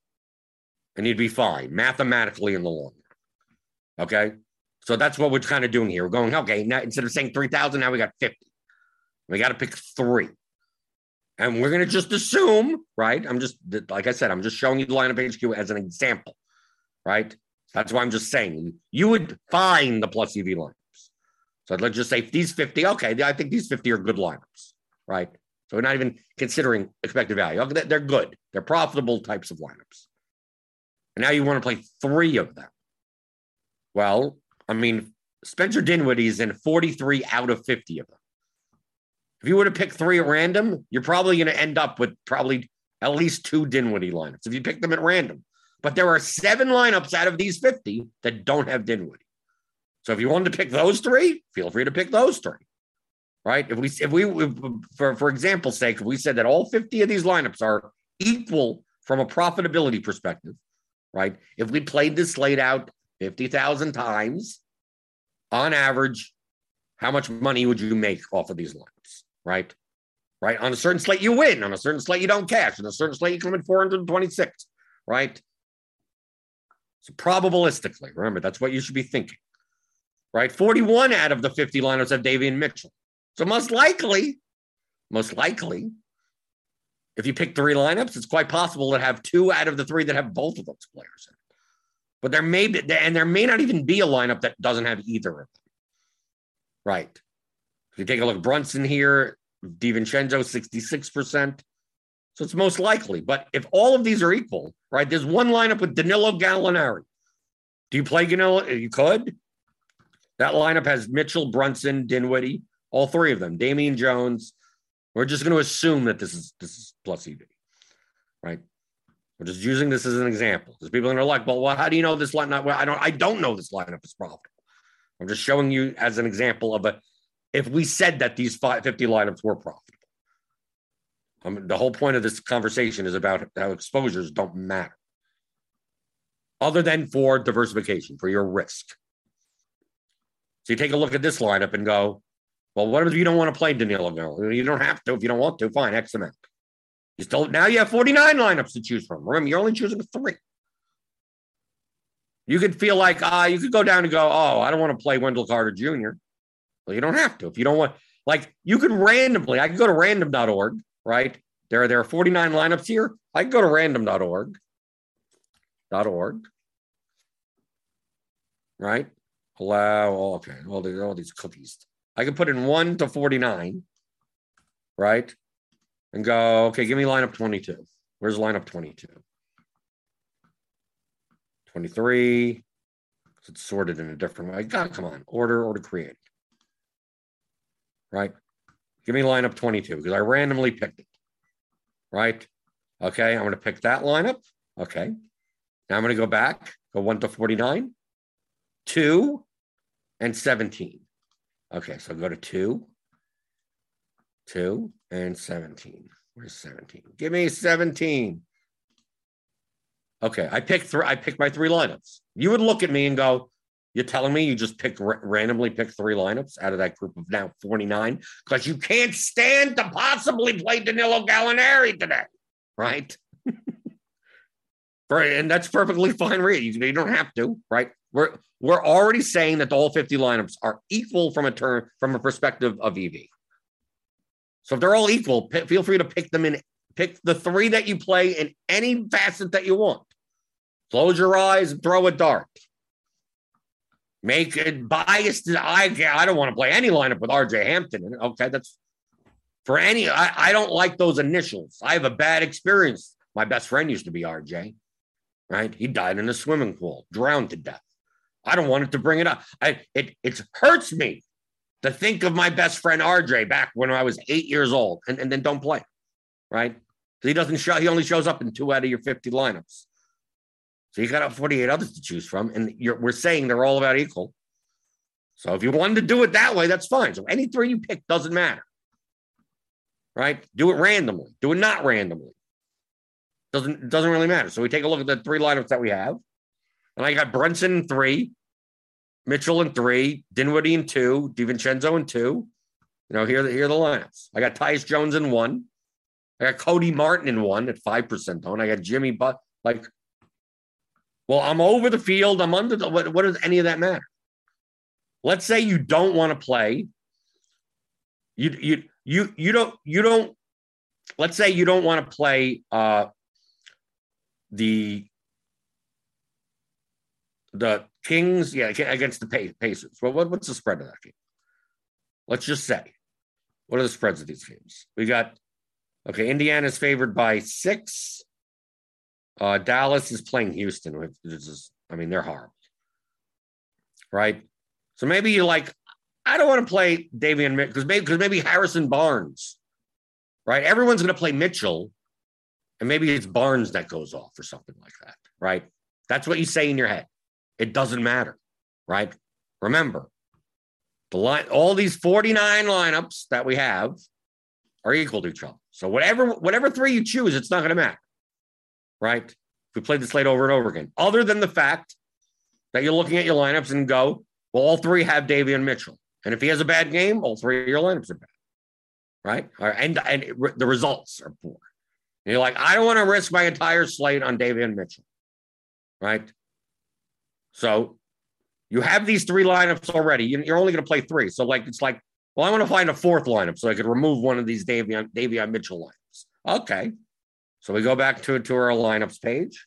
and you'd be fine mathematically in the long run. Okay. So that's what we're kind of doing here. We're going, okay, now instead of saying 3,000, now we got 50. We got to pick three. And we're going to just assume, right? I'm just, like I said, I'm just showing you the lineup HQ as an example, right? That's why I'm just saying you would find the plus EV lineups. So let's just say these 50, okay, I think these 50 are good lineups, right? So we're not even considering expected value. They're good. They're profitable types of lineups. And now you want to play three of them. Well, I mean, Spencer Dinwiddie is in 43 out of 50 of them. If you were to pick three at random, you're probably going to end up with probably at least two Dinwiddie lineups if you pick them at random. But there are seven lineups out of these 50 that don't have Dinwiddie. So if you wanted to pick those three, feel free to pick those three. Right? If we if we if, for for example's sake, if we said that all 50 of these lineups are equal from a profitability perspective, right? If we played this slate out 50,000 times on average, how much money would you make off of these lines, Right? Right? On a certain slate, you win. On a certain slate, you don't cash. On a certain slate, you come in 426, right? So probabilistically, remember, that's what you should be thinking. Right? 41 out of the 50 lineups have Davion Mitchell. So most likely, most likely, if you pick three lineups, it's quite possible to have two out of the three that have both of those players. But there may be, and there may not even be a lineup that doesn't have either of them. Right. If you take a look, Brunson here, DiVincenzo, 66%. So it's most likely. But if all of these are equal, right, there's one lineup with Danilo Gallinari. Do you play Danilo? You could. That lineup has Mitchell, Brunson, Dinwiddie, all three of them, Damian Jones. We're just going to assume that this is this is plus EV, right? We're just using this as an example because people are like, well, well, how do you know this lineup? Well, I don't, I don't know this lineup is profitable. I'm just showing you as an example of a, if we said that these 50 lineups were profitable. Um, the whole point of this conversation is about how exposures don't matter, other than for diversification, for your risk. So you take a look at this lineup and go, well, what if you don't want to play Danilo? You don't have to if you don't want to. Fine, X amount. You still now you have 49 lineups to choose from. Remember, you're only choosing three. You could feel like uh, you could go down and go, oh, I don't want to play Wendell Carter Jr. Well, you don't have to. If you don't want, like, you could randomly, I could go to random.org, right? There, there are 49 lineups here. I could go to random.org, .org, right? Allow, okay, all, the, all these cookies. I can put in 1 to 49, right? And go, okay, give me lineup 22. Where's lineup 22? 23. It's sorted in a different way. God, come on. Order, order, create. Right? Give me lineup 22 because I randomly picked it. Right? Okay, I'm going to pick that lineup. Okay. Now I'm going to go back, go 1 to 49, 2, and 17. Okay, so go to 2, 2, and 17. Where's 17? Give me 17. Okay, I picked three. I picked my three lineups. You would look at me and go, "You're telling me you just pick randomly pick three lineups out of that group of now 49 because you can't stand to possibly play Danilo Gallinari today, right?" right, and that's perfectly fine. Read you, don't have to, right? We're we're already saying that the all 50 lineups are equal from a turn from a perspective of EV. So if they're all equal, p- feel free to pick them in. Pick the three that you play in any facet that you want. Close your eyes throw a dart. Make it biased. I I don't want to play any lineup with RJ Hampton. Okay, that's for any. I, I don't like those initials. I have a bad experience. My best friend used to be RJ. Right, he died in a swimming pool, drowned to death. I don't want it to bring it up. I it it hurts me to think of my best friend RJ back when I was eight years old, and, and then don't play, right? Cuz he doesn't show. He only shows up in two out of your fifty lineups. So you got 48 others to choose from, and we're saying they're all about equal. So if you wanted to do it that way, that's fine. So any three you pick doesn't matter. Right? Do it randomly. Do it not randomly. Doesn't doesn't really matter. So we take a look at the three lineups that we have. And I got Brunson in three, Mitchell in three, Dinwiddie in two, DiVincenzo in two. You know, here, the here the lineups. I got Tyus Jones in one. I got Cody Martin in one at 5% own. I got Jimmy But like well, I'm over the field. I'm under the. What, what does any of that matter? Let's say you don't want to play. You you you you don't you don't. Let's say you don't want to play uh, the the Kings, yeah, against the Pacers. What, what's the spread of that game? Let's just say, what are the spreads of these games? We got okay. Indiana's favored by six. Uh, Dallas is playing Houston, which is, I mean, they're horrible, right? So maybe you like, I don't want to play Davion because maybe because maybe Harrison Barnes, right? Everyone's going to play Mitchell, and maybe it's Barnes that goes off or something like that, right? That's what you say in your head. It doesn't matter, right? Remember, the line, all these 49 lineups that we have are equal to each other. So whatever, whatever three you choose, it's not going to matter, right? If we play the slate over and over again, other than the fact that you're looking at your lineups and go, well, all three have Davion Mitchell. And if he has a bad game, all three of your lineups are bad, right? And, and the results are poor. And you're like, I don't want to risk my entire slate on Davion Mitchell, right? So you have these three lineups already. You're only going to play three. So, like, it's like, well, I want to find a fourth lineup so I could remove one of these Davion, Davion Mitchell lineups. Okay. So we go back to, to our lineups page.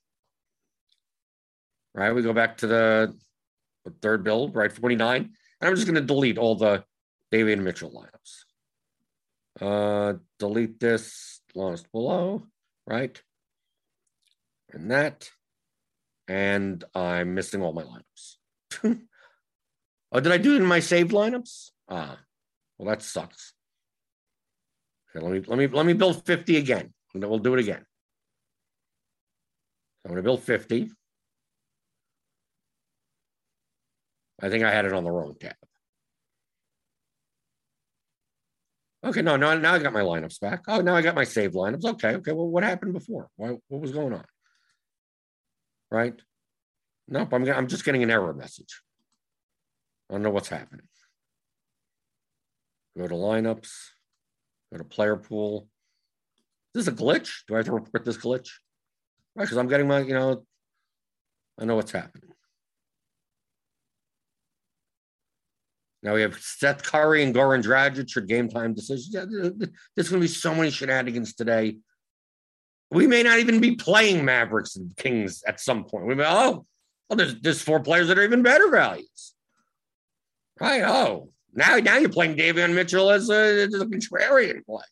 Right. We go back to the, third build, right? 49. And I'm just going to delete all the Davion Mitchell lineups. Uh, delete this lost below, right? And that. And I'm missing all my lineups. oh, did I do it in my saved lineups? Ah, well, that sucks. Okay, let me let me let me build 50 again. And then we'll do it again. I'm going to build 50. I think I had it on the wrong tab. Okay, no, no, now I got my lineups back. Oh, now I got my saved lineups. Okay, okay. Well, what happened before? Why, what was going on? Right? Nope, I'm, I'm just getting an error message. I don't know what's happening. Go to lineups, go to player pool. This is a glitch? Do I have to report this glitch? Right, because I'm getting my, you know, I know what's happening. Now we have Seth Curry and Goran Dragic for game time decisions. Yeah, there's going to be so many shenanigans today. We may not even be playing Mavericks and Kings at some point. We may, oh, well, there's, there's four players that are even better values. Right. Oh, now, now you're playing Davion Mitchell as a, as a contrarian play.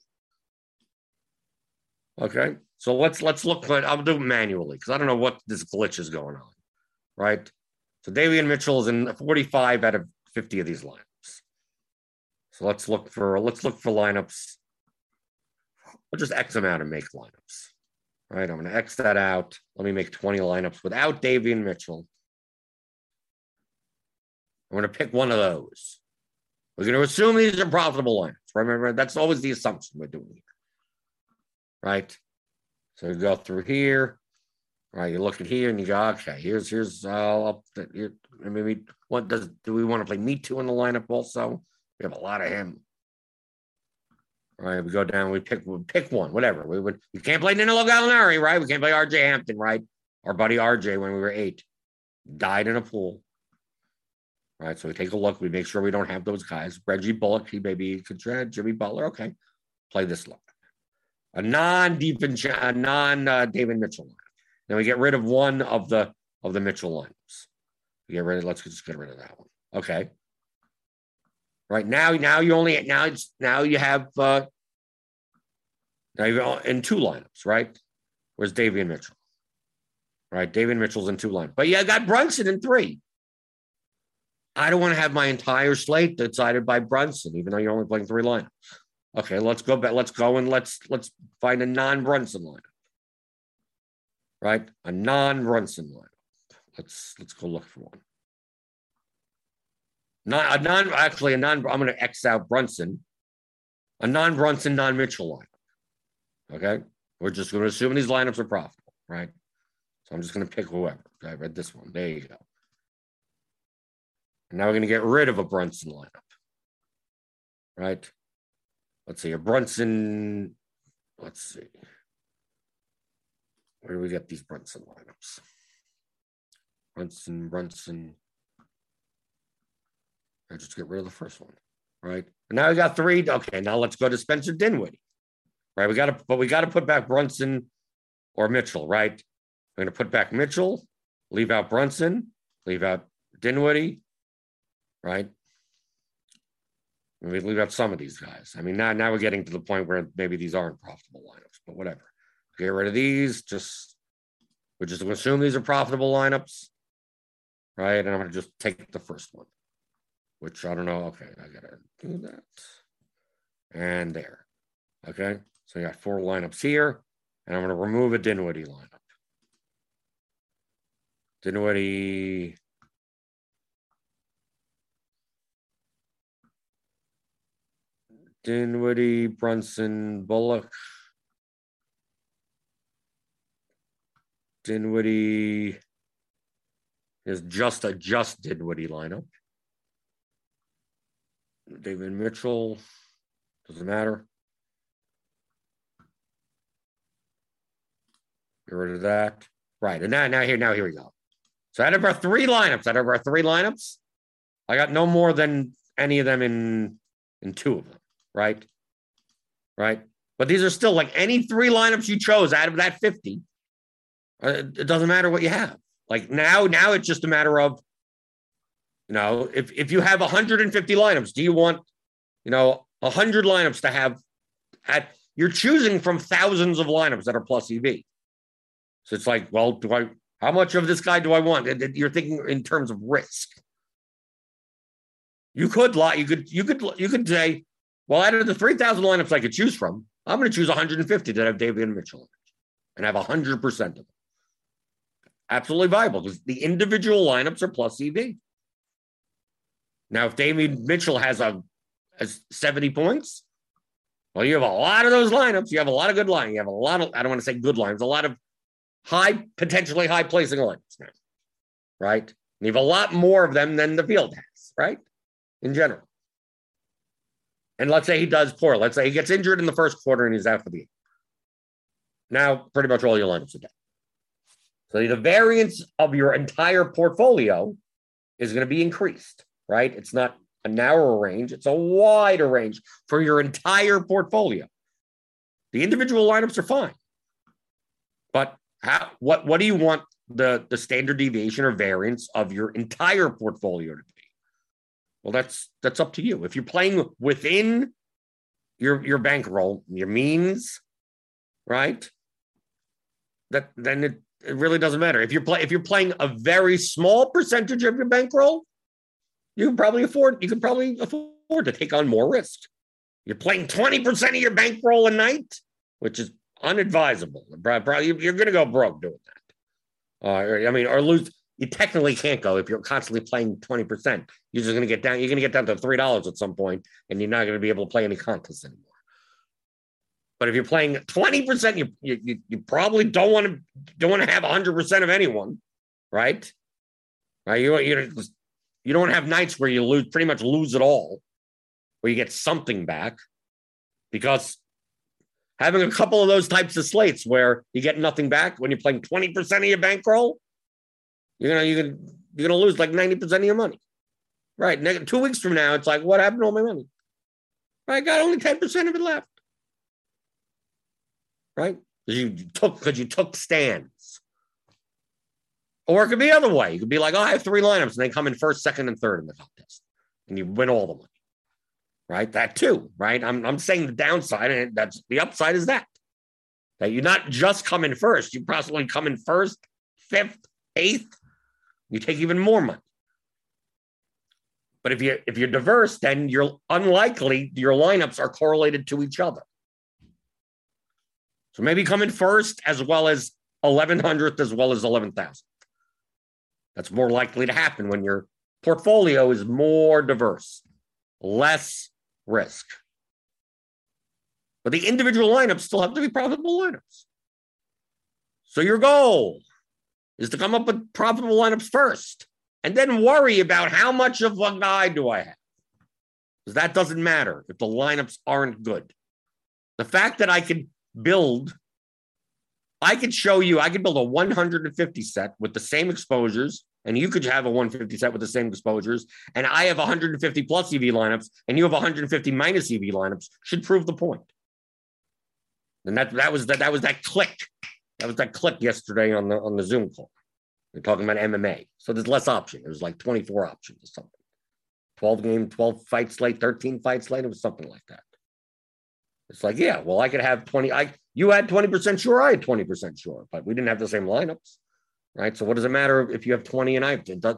Okay. So let's let's look I'll do it manually because I don't know what this glitch is going on. Right. So Davion Mitchell is in 45 out of 50 of these lineups. So let's look for let's look for lineups. I'll just X them out and make lineups. All right, I'm going to X that out. Let me make 20 lineups without Davion Mitchell. I'm going to pick one of those. We're going to assume these are profitable lineups. Remember, that's always the assumption we're doing here. Right? So you go through here. Right, you look at here and you go, okay, here's here's uh here. Maybe what does do we want to play Metu in the lineup also? We have a lot of him. Right, we go down, we pick we pick one, whatever. We would we can't play Danilo Gallinari, right? We can't play RJ Hampton, right? Our buddy RJ when we were eight died in a pool. Right. So we take a look, we make sure we don't have those guys. Reggie Bullock, he maybe try Jimmy Butler. Okay. Play this line. A non-defense, a non-David Mitchell line. Then we get rid of one of the of the Mitchell lines. We get rid of let's just get rid of that one. Okay. Right now, now you only now it's now you have uh now you're in two lineups, right? Where's Davion Mitchell? Right, Davion Mitchell's in two lines, but yeah, I got Brunson in three. I don't want to have my entire slate decided by Brunson, even though you're only playing three lineups. Okay, let's go back. Let's go and let's let's find a non-Brunson lineup. Right, a non-Brunson lineup. Let's let's go look for one. Not a non actually a non. I'm going to X out Brunson. A non-Brunson, non-Mitchell lineup. Okay, we're just going to assume these lineups are profitable, right? So I'm just going to pick whoever. I read this one. There you go. Now we're going to get rid of a Brunson lineup. Right? Let's see, a Brunson. Let's see. Where do we get these Brunson lineups? Brunson, Brunson. I just get rid of the first one. Right. And now we got three. Okay, now let's go to Spencer Dinwiddie. Right. We got to, but we got to put back Brunson or Mitchell, right? We're going to put back Mitchell, leave out Brunson, leave out Dinwiddie, right? And We leave out some of these guys. I mean, now now we're getting to the point where maybe these aren't profitable lineups, but whatever. Get rid of these. Just we're just going to assume these are profitable lineups, right? And I'm going to just take the first one which I don't know. Okay, I gotta do that. And there. Okay, so you got four lineups here, and I'm gonna remove a Dinwiddie lineup. Dinwiddie. Dinwiddie, Brunson, Bullock. Dinwiddie is just a just Dinwiddie lineup. David Mitchell doesn't matter. Get rid of that. Right. And now, now here, now here we go. So out of our three lineups, out of our three lineups, I got no more than any of them in in two of them, right? Right. But these are still like any three lineups you chose out of that 50. Uh, it doesn't matter what you have. Like now, now it's just a matter of, you know, if if you have 150 lineups, do you want, you know, 100 lineups to have at you're choosing from thousands of lineups that are plus EV. So it's like, well, do I how much of this guy do I want? And You're thinking in terms of risk. You could lie. You could you could you could say, well, out of the 3,000 lineups I could choose from, I'm going to choose 150 that have David Mitchell and have 100% of them. Absolutely viable because the individual lineups are plus EV. Now, if David Mitchell has a has 70 points, well, you have a lot of those lineups. You have a lot of good lines. You have a lot of, I don't want to say good lines, a lot of high, potentially high placing lineups now, right? And you have a lot more of them than the field has, right? In general. And let's say he does poor. Let's say he gets injured in the first quarter and he's out for the game. Now, pretty much all your lineups are dead. So the variance of your entire portfolio is going to be increased, right? It's not a narrower range, it's a wider range for your entire portfolio. The individual lineups are fine. But how, what, what do you want the, the standard deviation or variance of your entire portfolio to be? Well, that's that's up to you. If you're playing within your your bankroll, your means, right? That then it, it really doesn't matter. If you're play if you're playing a very small percentage of your bankroll, you can probably afford you can probably afford to take on more risk. You're playing 20% of your bankroll a night, which is unadvisable. You're going to go broke doing that. Uh, I mean, or lose. You technically can't go if you're constantly playing 20%. You're just going to get down. You're going to get down to three dollars at some point, and you're not going to be able to play any contests anymore. But if you're playing 20%, you you, you probably don't want to don't want to have 100% of anyone, right? Right? You you you don't have nights where you lose pretty much lose it all, where you get something back, because having a couple of those types of slates where you get nothing back when you're playing 20% of your bankroll, you're gonna you're gonna you're gonna lose like 90% of your money. Right. Two weeks from now, it's like, what happened to all my money? I got only 10% of it left. Right? You took because you took stands. Or it could be the other way. You could be like, oh, I have three lineups, and they come in first, second, and third in the contest. And you win all the money right? That too, right? I'm, I'm saying the downside, and that's the upside is that that you're not just come in first, you possibly come in first, fifth, eighth, you take even more money. But if you if you're diverse, then you're unlikely your lineups are correlated to each other. So maybe come in first as well as 1100th as well as 11,000. That's more likely to happen when your portfolio is more diverse, less risk. But the individual lineups still have to be profitable lineups. So your goal is to come up with profitable lineups first and then worry about how much of a guy do I have. Because that doesn't matter if the lineups aren't good. The fact that I can build, I could show you, I could build a 150 set with the same exposures and you could have a 150 set with the same exposures, and I have 150 plus EV lineups, and you have 150 minus EV lineups, should prove the point. And that that was that that was that click. That was that click yesterday on the on the Zoom call. They're talking about MMA. So there's less option. It was like 24 options or something. 12 game, 12 fight slate, 13 fight slate. It was something like that. It's like, yeah, well, I could have 20. I you had 20% sure, I had 20% sure, but we didn't have the same lineups right? So what does it matter if you have 20 and I have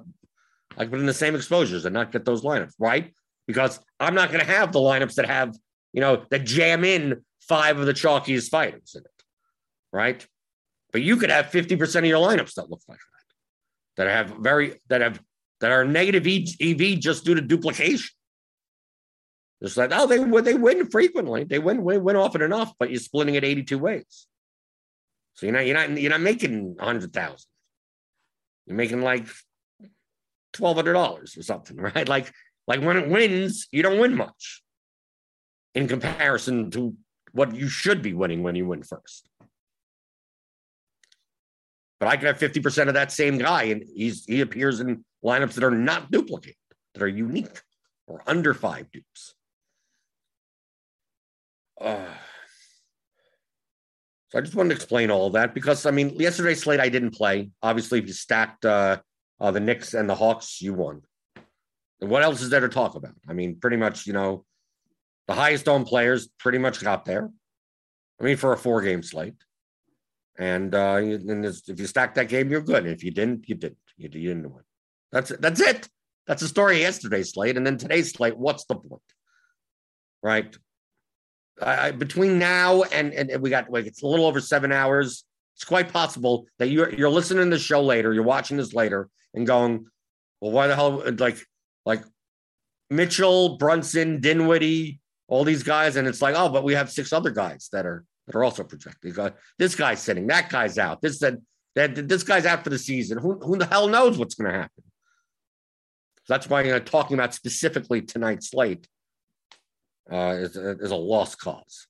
I put in the same exposures and not get those lineups, right? Because I'm not going to have the lineups that have, you know, that jam in five of the chalkiest fighters in it, right? But you could have 50% of your lineups that look like that, that have very, that have, that are negative EV just due to duplication. It's like, oh, they they win frequently. They win, win, win often enough, but you're splitting it 82 ways. So you're not, you're not, you're not making 100,000. You're making like $1,200 or something, right? Like, like when it wins, you don't win much in comparison to what you should be winning when you win first. But I could have 50% of that same guy, and he's he appears in lineups that are not duplicated, that are unique or under five dupes. Uh, so I just wanted to explain all that because I mean, yesterday's slate I didn't play. Obviously, if you stacked uh, uh, the Knicks and the Hawks, you won. And what else is there to talk about? I mean, pretty much, you know, the highest owned players pretty much got there. I mean, for a four game slate. And, uh, and if you stack that game, you're good. If you didn't, you didn't. You, you didn't win. That's it. That's it. That's the story of yesterday's slate. And then today's slate, what's the point? Right? I, between now and, and we got like it's a little over seven hours. It's quite possible that you're you're listening to the show later, you're watching this later, and going, well, why the hell like like Mitchell, Brunson, Dinwiddie, all these guys, and it's like, oh, but we have six other guys that are that are also projected. This guy's sitting, that guy's out. This that that this guy's out for the season. Who who the hell knows what's going to happen? That's why I'm talking about specifically tonight's slate uh, is, is a lost cause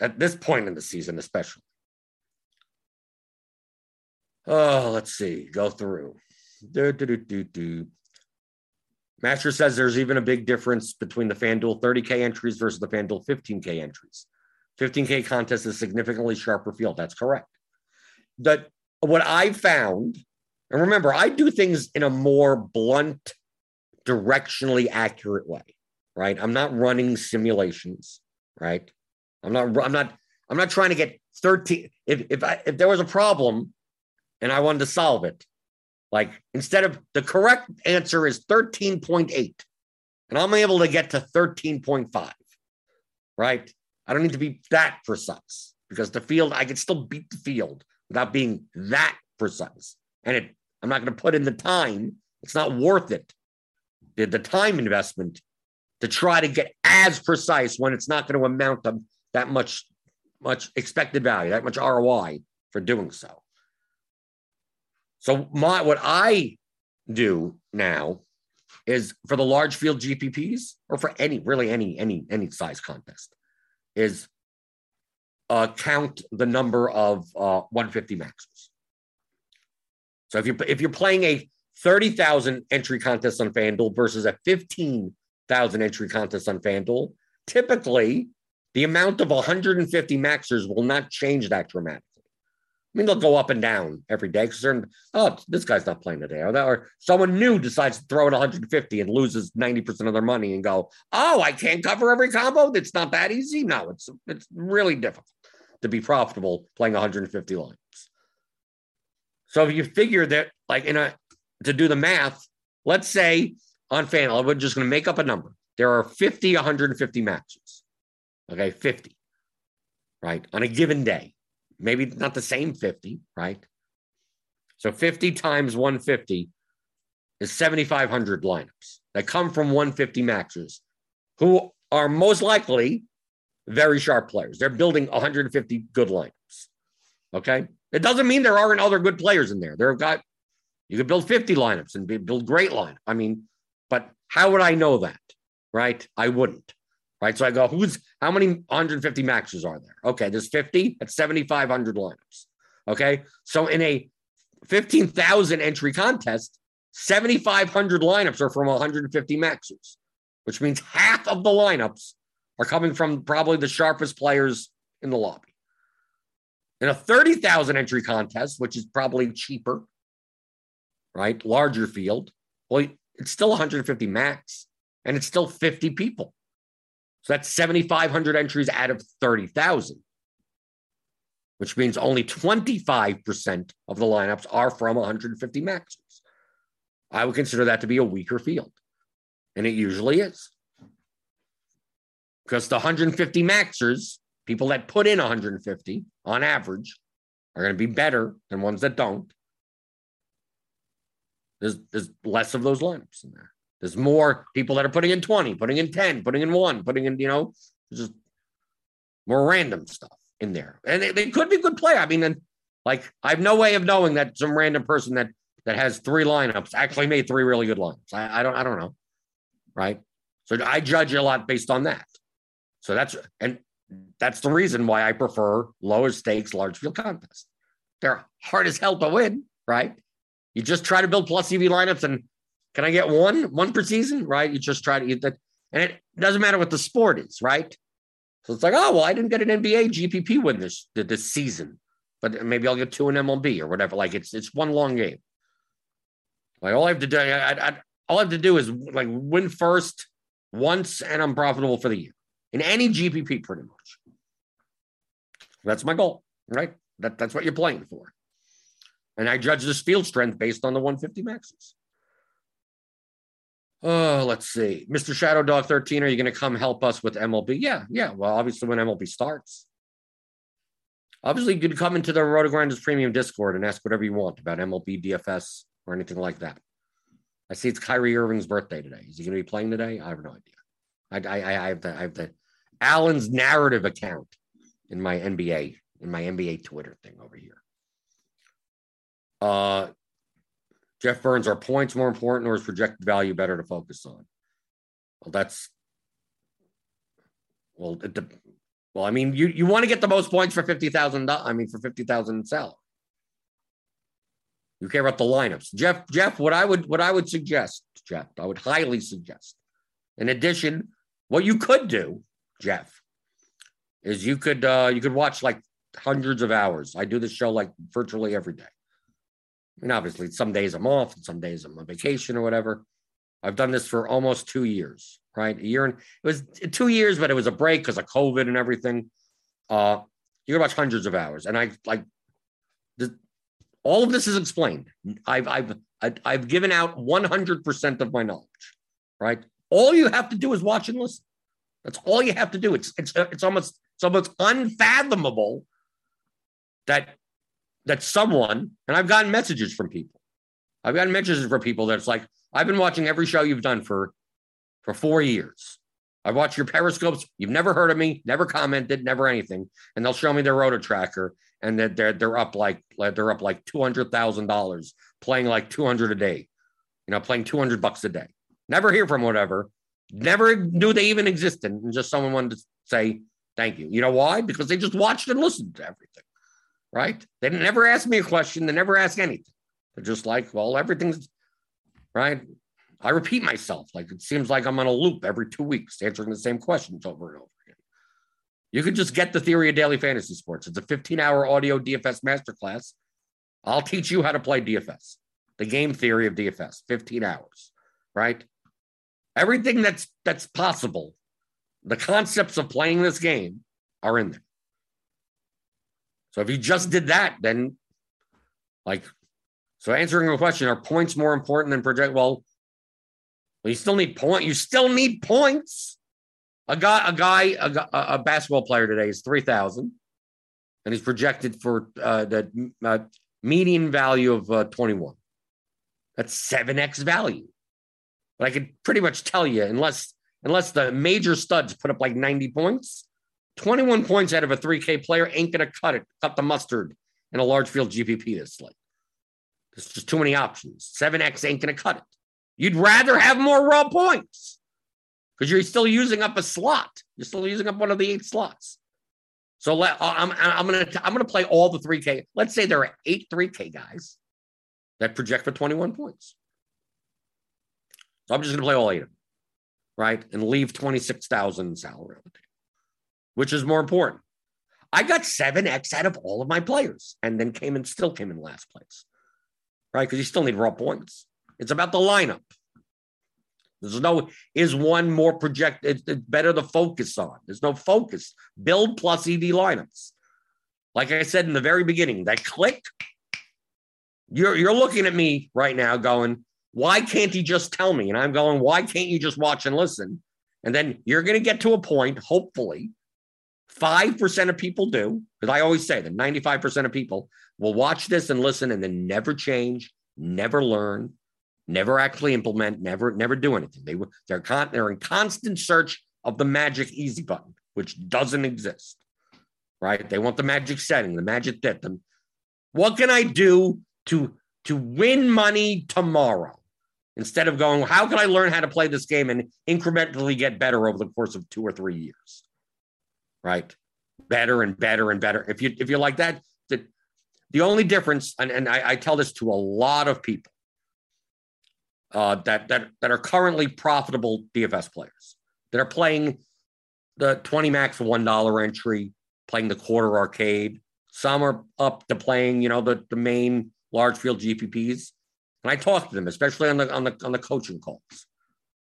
at this point in the season, especially. Oh, let's see. Go through. Do, do, do, do. Master says there's even a big difference between the FanDuel 30K entries versus the FanDuel 15K entries. 15K contest is significantly sharper field. That's correct. That what I found, and remember, I do things in a more blunt, directionally accurate way right? I'm not running simulations, right? I'm not I'm not I'm not trying to get 13 if if I if there was a problem and I wanted to solve it, like instead of the correct answer is 13.8 and I'm able to get to 13.5, right? I don't need to be that precise because the field I can still beat the field without being that precise. And it I'm not going to put in the time. It's not worth it. The, the time investment to try to get as precise when it's not going to amount to that much much expected value, that much ROI for doing so. So my what I do now is for the large field GPPs or for any really any any any size contest is uh, count the number of uh, 150 maxes. So if you if you're playing a 30,000 entry contest on FanDuel versus a 15 thousand entry contest on FanDuel, typically the amount of 150 maxers will not change that dramatically. I mean, they'll go up and down every day because they're, oh, this guy's not playing today. Or, that, or someone new decides to throw in 150 and loses 90% of their money and go, oh, I can't cover every combo. It's not that easy. No, it's it's really difficult to be profitable playing 150 lines. So if you figure that, like in a to do the math, let's say on FanDuel, we're just going to make up a number. There are 50, 150 maxes. Okay, 50, right? On a given day. Maybe not the same 50, right? So 50 times 150 is 7,500 lineups that come from 150 maxes who are most likely very sharp players. They're building 150 good lineups. Okay. It doesn't mean there aren't other good players in there. There have got, you could build 50 lineups and build great lineup. I mean, but how would I know that? Right? I wouldn't. Right. So I go, who's how many 150 maxes are there? Okay, there's 50 at 7,500 lineups. Okay. So in a 15,000 entry contest, 7,500 lineups are from 150 maxes, which means half of the lineups are coming from probably the sharpest players in the lobby. In a 30,000 entry contest, which is probably cheaper, right? Larger field. Well, it's still 150 max, and it's still 50 people. So that's 7,500 entries out of 30,000, which means only 25% of the lineups are from 150 maxes. I would consider that to be a weaker field. And it usually is. Because the 150 maxers, people that put in 150 on average, are going to be better than ones that don't. There's, there's less of those lineups in there. There's more people that are putting in 20, putting in 10, putting in one, putting in, you know, just more random stuff in there. And they, they could be good play. I mean, and like I have no way of knowing that some random person that that has three lineups actually made three really good lineups. I, I don't I don't know. Right. So I judge a lot based on that. So that's and that's the reason why I prefer lower stakes, large field contests. They're hard as hell to win, right? You just try to build plus EV lineups, and can I get one one per season? Right? You just try to eat that, and it doesn't matter what the sport is, right? So it's like, oh well, I didn't get an NBA GPP win this this season, but maybe I'll get two in MLB or whatever. Like it's it's one long game. Like all I have to do, I, I, all I have to do is like win first once, and I'm profitable for the year in any GPP, pretty much. That's my goal, right? That, that's what you're playing for. And I judge this field strength based on the 150 maxes. Oh, let's see. Mr. Shadow Dog 13, are you going to come help us with MLB? Yeah, yeah. Well, obviously, when MLB starts. Obviously, you can come into the Roto RotoGrinders Premium Discord and ask whatever you want about MLB, DFS, or anything like that. I see it's Kyrie Irving's birthday today. Is he going to be playing today? I have no idea. I, I, I have the I have the Allen's narrative account in my NBA in my NBA Twitter thing over here. Uh, Jeff Burns, are points more important or is projected value better to focus on? Well, that's well, it, well, I mean, you you want to get the most points for fifty thousand. I mean, for fifty thousand salary. You care about the lineups, Jeff. Jeff, what I would what I would suggest, Jeff, I would highly suggest. In addition, what you could do, Jeff, is you could uh, you could watch like hundreds of hours. I do this show like virtually every day. Mean, obviously, some days I'm off, and some days I'm on vacation or whatever. I've done this for almost two years, right? A year and it was two years, but it was a break because of COVID and everything. Uh, you can watch hundreds of hours, and I like the, all of this is explained. I've I've I've given out 100 percent of my knowledge, right? All you have to do is watch and listen. That's all you have to do. It's it's it's almost it's almost unfathomable that that someone, and I've gotten messages from people. I've gotten messages from people that's like, I've been watching every show you've done for for four years. I've watched your periscopes. You've never heard of me, never commented, never anything. And they'll show me their roto tracker, and that they're they're up like they're up like two hundred thousand dollars, playing like two hundred a day, you know, playing two hundred bucks a day. Never hear from whatever. Never knew they even existed, and just someone wanted to say thank you. You know why? Because they just watched and listened to everything right? They never ask me a question. They never ask anything. They're just like, well, everything's right. I repeat myself. Like it seems like I'm on a loop every two weeks, answering the same questions over and over again. You can just get the theory of daily fantasy sports. It's a 15 hour audio DFS masterclass. I'll teach you how to play DFS, the game theory of DFS, 15 hours, right? Everything that's that's possible, the concepts of playing this game are in there. So if you just did that, then like, so answering a question, are points more important than project? Well, well, you still need point. You still need points. A guy, a guy, a, a basketball player today is three thousand, and he's projected for uh, the uh, median value of uh, twenty-one. That's seven x value. But I could pretty much tell you, unless unless the major studs put up like ninety points, 21 points out of a 3K player ain't going to cut it, cut the mustard in a large field GPP this slate. There's just too many options. 7X ain't going to cut it. You'd rather have more raw points because you're still using up a slot. You're still using up one of the eight slots. So let, I'm, I'm going to I'm going to play all the 3K. Let's say there are eight 3K guys that project for 21 points. So I'm just going to play all eight of them, right? And leave 26,000 salary which is more important. I got 7x out of all of my players and then came and still came in last place, right? Because you still need raw points. It's about the lineup. There's no, is one more projected? It's better to focus on. There's no focus. Build plus EV lineups. Like I said in the very beginning, that click, you're, you're looking at me right now going, why can't he just tell me? And I'm going, why can't you just watch and listen? And then you're going to get to a point, hopefully, 5% of people do, because I always say that 95% of people will watch this and listen and then never change, never learn, never actually implement, never, never do anything. They, they're, con- they're in constant search of the magic easy button, which doesn't exist, right? They want the magic setting, the magic that them. What can I do to, to win money tomorrow? Instead of going, how can I learn how to play this game and incrementally get better over the course of two or three years? Right? Better and better and better. If you if you're like that, the, the only difference, and, and I, I tell this to a lot of people uh, that that that are currently profitable DFS players that are playing the 20 max one dollar entry, playing the quarter arcade. Some are up to playing, you know, the, the main large field GPPs. And I talked to them, especially on the on the on the coaching calls.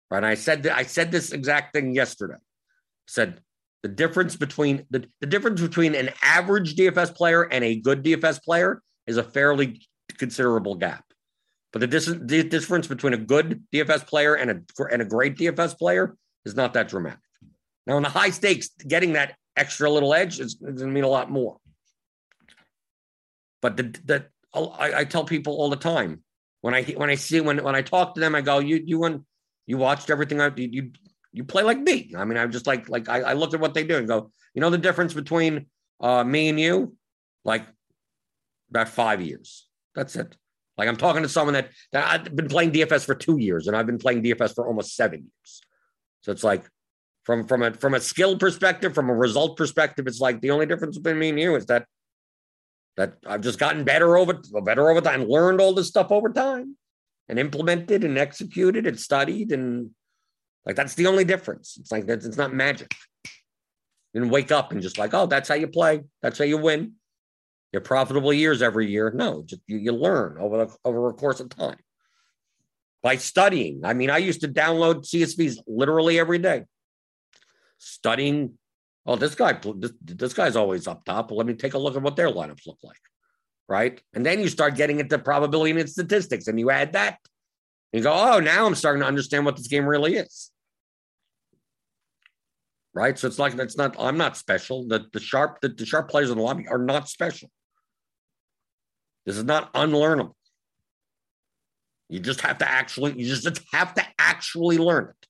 Right. And I said I said this exact thing yesterday. I said the difference between the, the difference between an average DFS player and a good DFS player is a fairly considerable gap. But the, dis- the difference between a good DFS player and a and a great DFS player is not that dramatic. Now, in the high stakes, getting that extra little edge is, is going to mean a lot more. But the, the I, I, tell people all the time when I when I see when when I talk to them, I go, you you you watched everything I you you, play like me. I mean, I'm just like like I, I look at what they do and go, you know, the difference between uh, me and you, like about five years. That's it. Like I'm talking to someone that, that I've been playing DFS for two years and I've been playing DFS for almost seven years. So it's like from from a from a skill perspective, from a result perspective, it's like the only difference between me and you is that that I've just gotten better over better over time, learned all this stuff over time and implemented and executed and studied and like that's the only difference. It's like it's not magic. You didn't wake up and just like, oh, that's how you play. That's how you win your profitable years every year. No, just you, you learn over the, over a course of time by studying. I mean, I used to download CSVs literally every day, studying. Oh, this guy, this, this guy's always up top. Let me take a look at what their lineups look like, right? And then you start getting into probability and statistics, and you add that. You go, oh, now I'm starting to understand what this game really is. Right. So it's like that's not I'm not special. That the sharp the, the sharp players in the lobby are not special. This is not unlearnable. You just have to actually, you just have to actually learn it.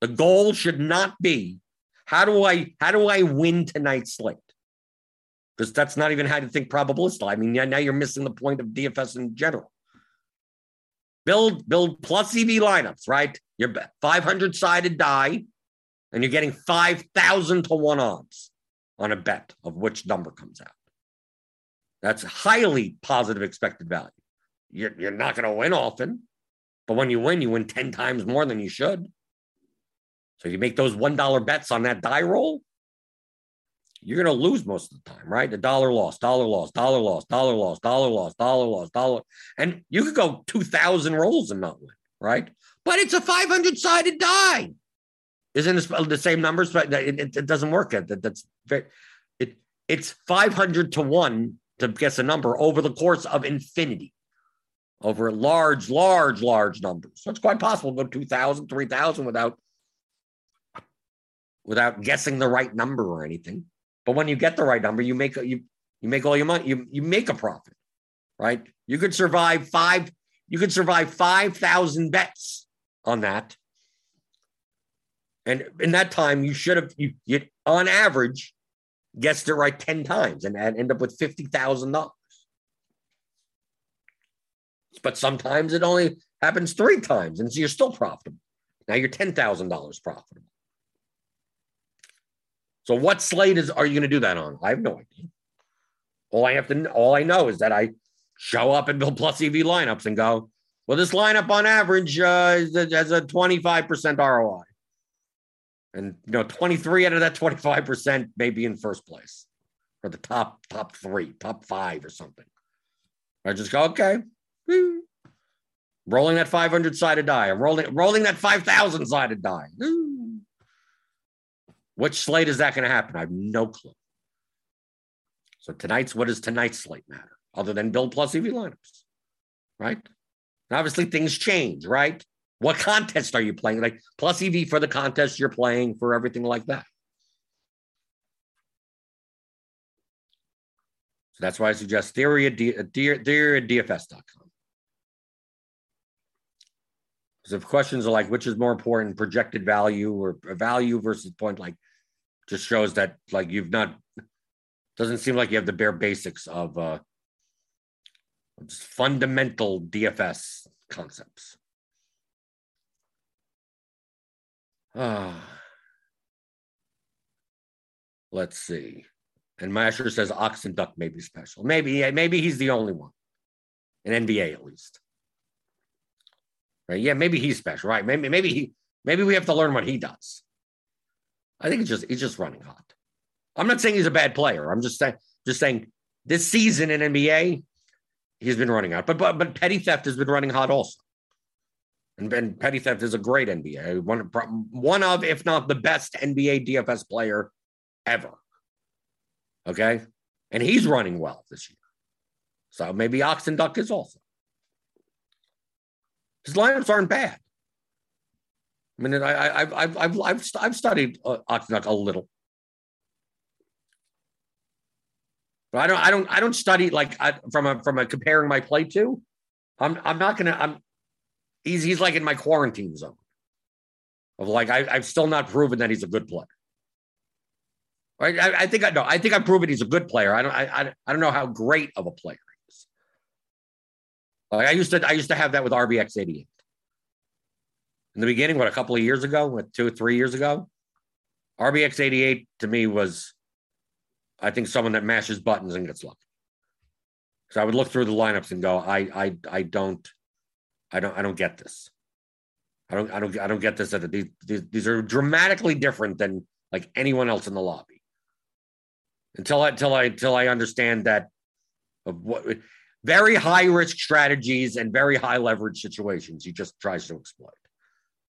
The goal should not be how do I how do I win tonight's slate? Because that's not even how to think probabilistic. I mean, now you're missing the point of DFS in general. Build build plus EV lineups, right? You're 500 sided die, and you're getting 5,000 to one odds on a bet of which number comes out. That's highly positive expected value. You're, you're not going to win often, but when you win, you win 10 times more than you should. So you make those $1 bets on that die roll, you're going to lose most of the time, right? The dollar loss, dollar loss, dollar loss, dollar loss, dollar loss, dollar loss, dollar. And you could go 2,000 rolls and not win, right? But it's a 500 sided die. Isn't it the same numbers? But it, it, it doesn't work. That, that's very, it, it's 500 to one to guess a number over the course of infinity, over large, large, large numbers. So it's quite possible to go 2,000, 3,000 without, without guessing the right number or anything. But when you get the right number, you make you you make all your money. You you make a profit, right? You could survive five. You could survive five thousand bets on that, and in that time, you should have you, you on average gets it right 10 times and end up with $50,000. But sometimes it only happens three times and so you're still profitable. Now you're $10,000 profitable. So what slate is are you going to do that on? I have no idea. All I have to all I know is that I show up and build plus EV lineups and go, well, this lineup on average uh, has a 25% ROI. And you know, 23 out of that 25% may be in first place or the top top three, top five or something. I just go, okay. Rolling that 500 sided die. Rolling rolling that 5,000 sided die. Which slate is that going to happen? I have no clue. So tonight's what does tonight's slate matter other than build plus EV lineups, right? And obviously, things change, right? What contest are you playing? Like plus EV for the contest you're playing, for everything like that. So that's why I suggest theory at, D, theory at DFS.com. Because if questions are like, which is more important, projected value or value versus point, like, just shows that like you've not doesn't seem like you have the bare basics of uh just fundamental DFS concepts. Ah. Let's see. And Masher says Oxen Duck may be special. Maybe, maybe he's the only one in NBA at least. Right? Yeah, maybe he's special. Right? Maybe, maybe he, maybe we have to learn what he does. I think it's just he's just running hot. I'm not saying he's a bad player. I'm just saying, just saying this season in NBA, he's been running hot. But but but petty theft has been running hot also. And, and petty theft is a great NBA one one of if not the best NBA DFS player ever. Okay. And he's running well this year. So maybe Oxen Duck is also. His lineups aren't bad. I mean, I, I, I've, I've, I've, I've, studied uh, Oxen Duck a little. But I don't, I don't, I don't study like I, from a, from a comparing my play to. I'm, I'm not gonna. I'm. He's, he's like in my quarantine zone. Of like, I, I've still not proven that he's a good player. Right? I, I think I know. I think I've proven he's a good player. I don't. I, I, I don't know how great of a player he is. Like I used to. I used to have that with RBX eighty eight. In the beginning, what a couple of years ago, what two or three years ago, RBX eighty eight to me was, I think someone that mashes buttons and gets lucky. So I would look through the lineups and go, I I I don't, I don't I don't get this. I don't I don't I don't get this. That these, these these are dramatically different than like anyone else in the lobby until I until I until I understand that of what very high risk strategies and very high leverage situations he just tries to exploit.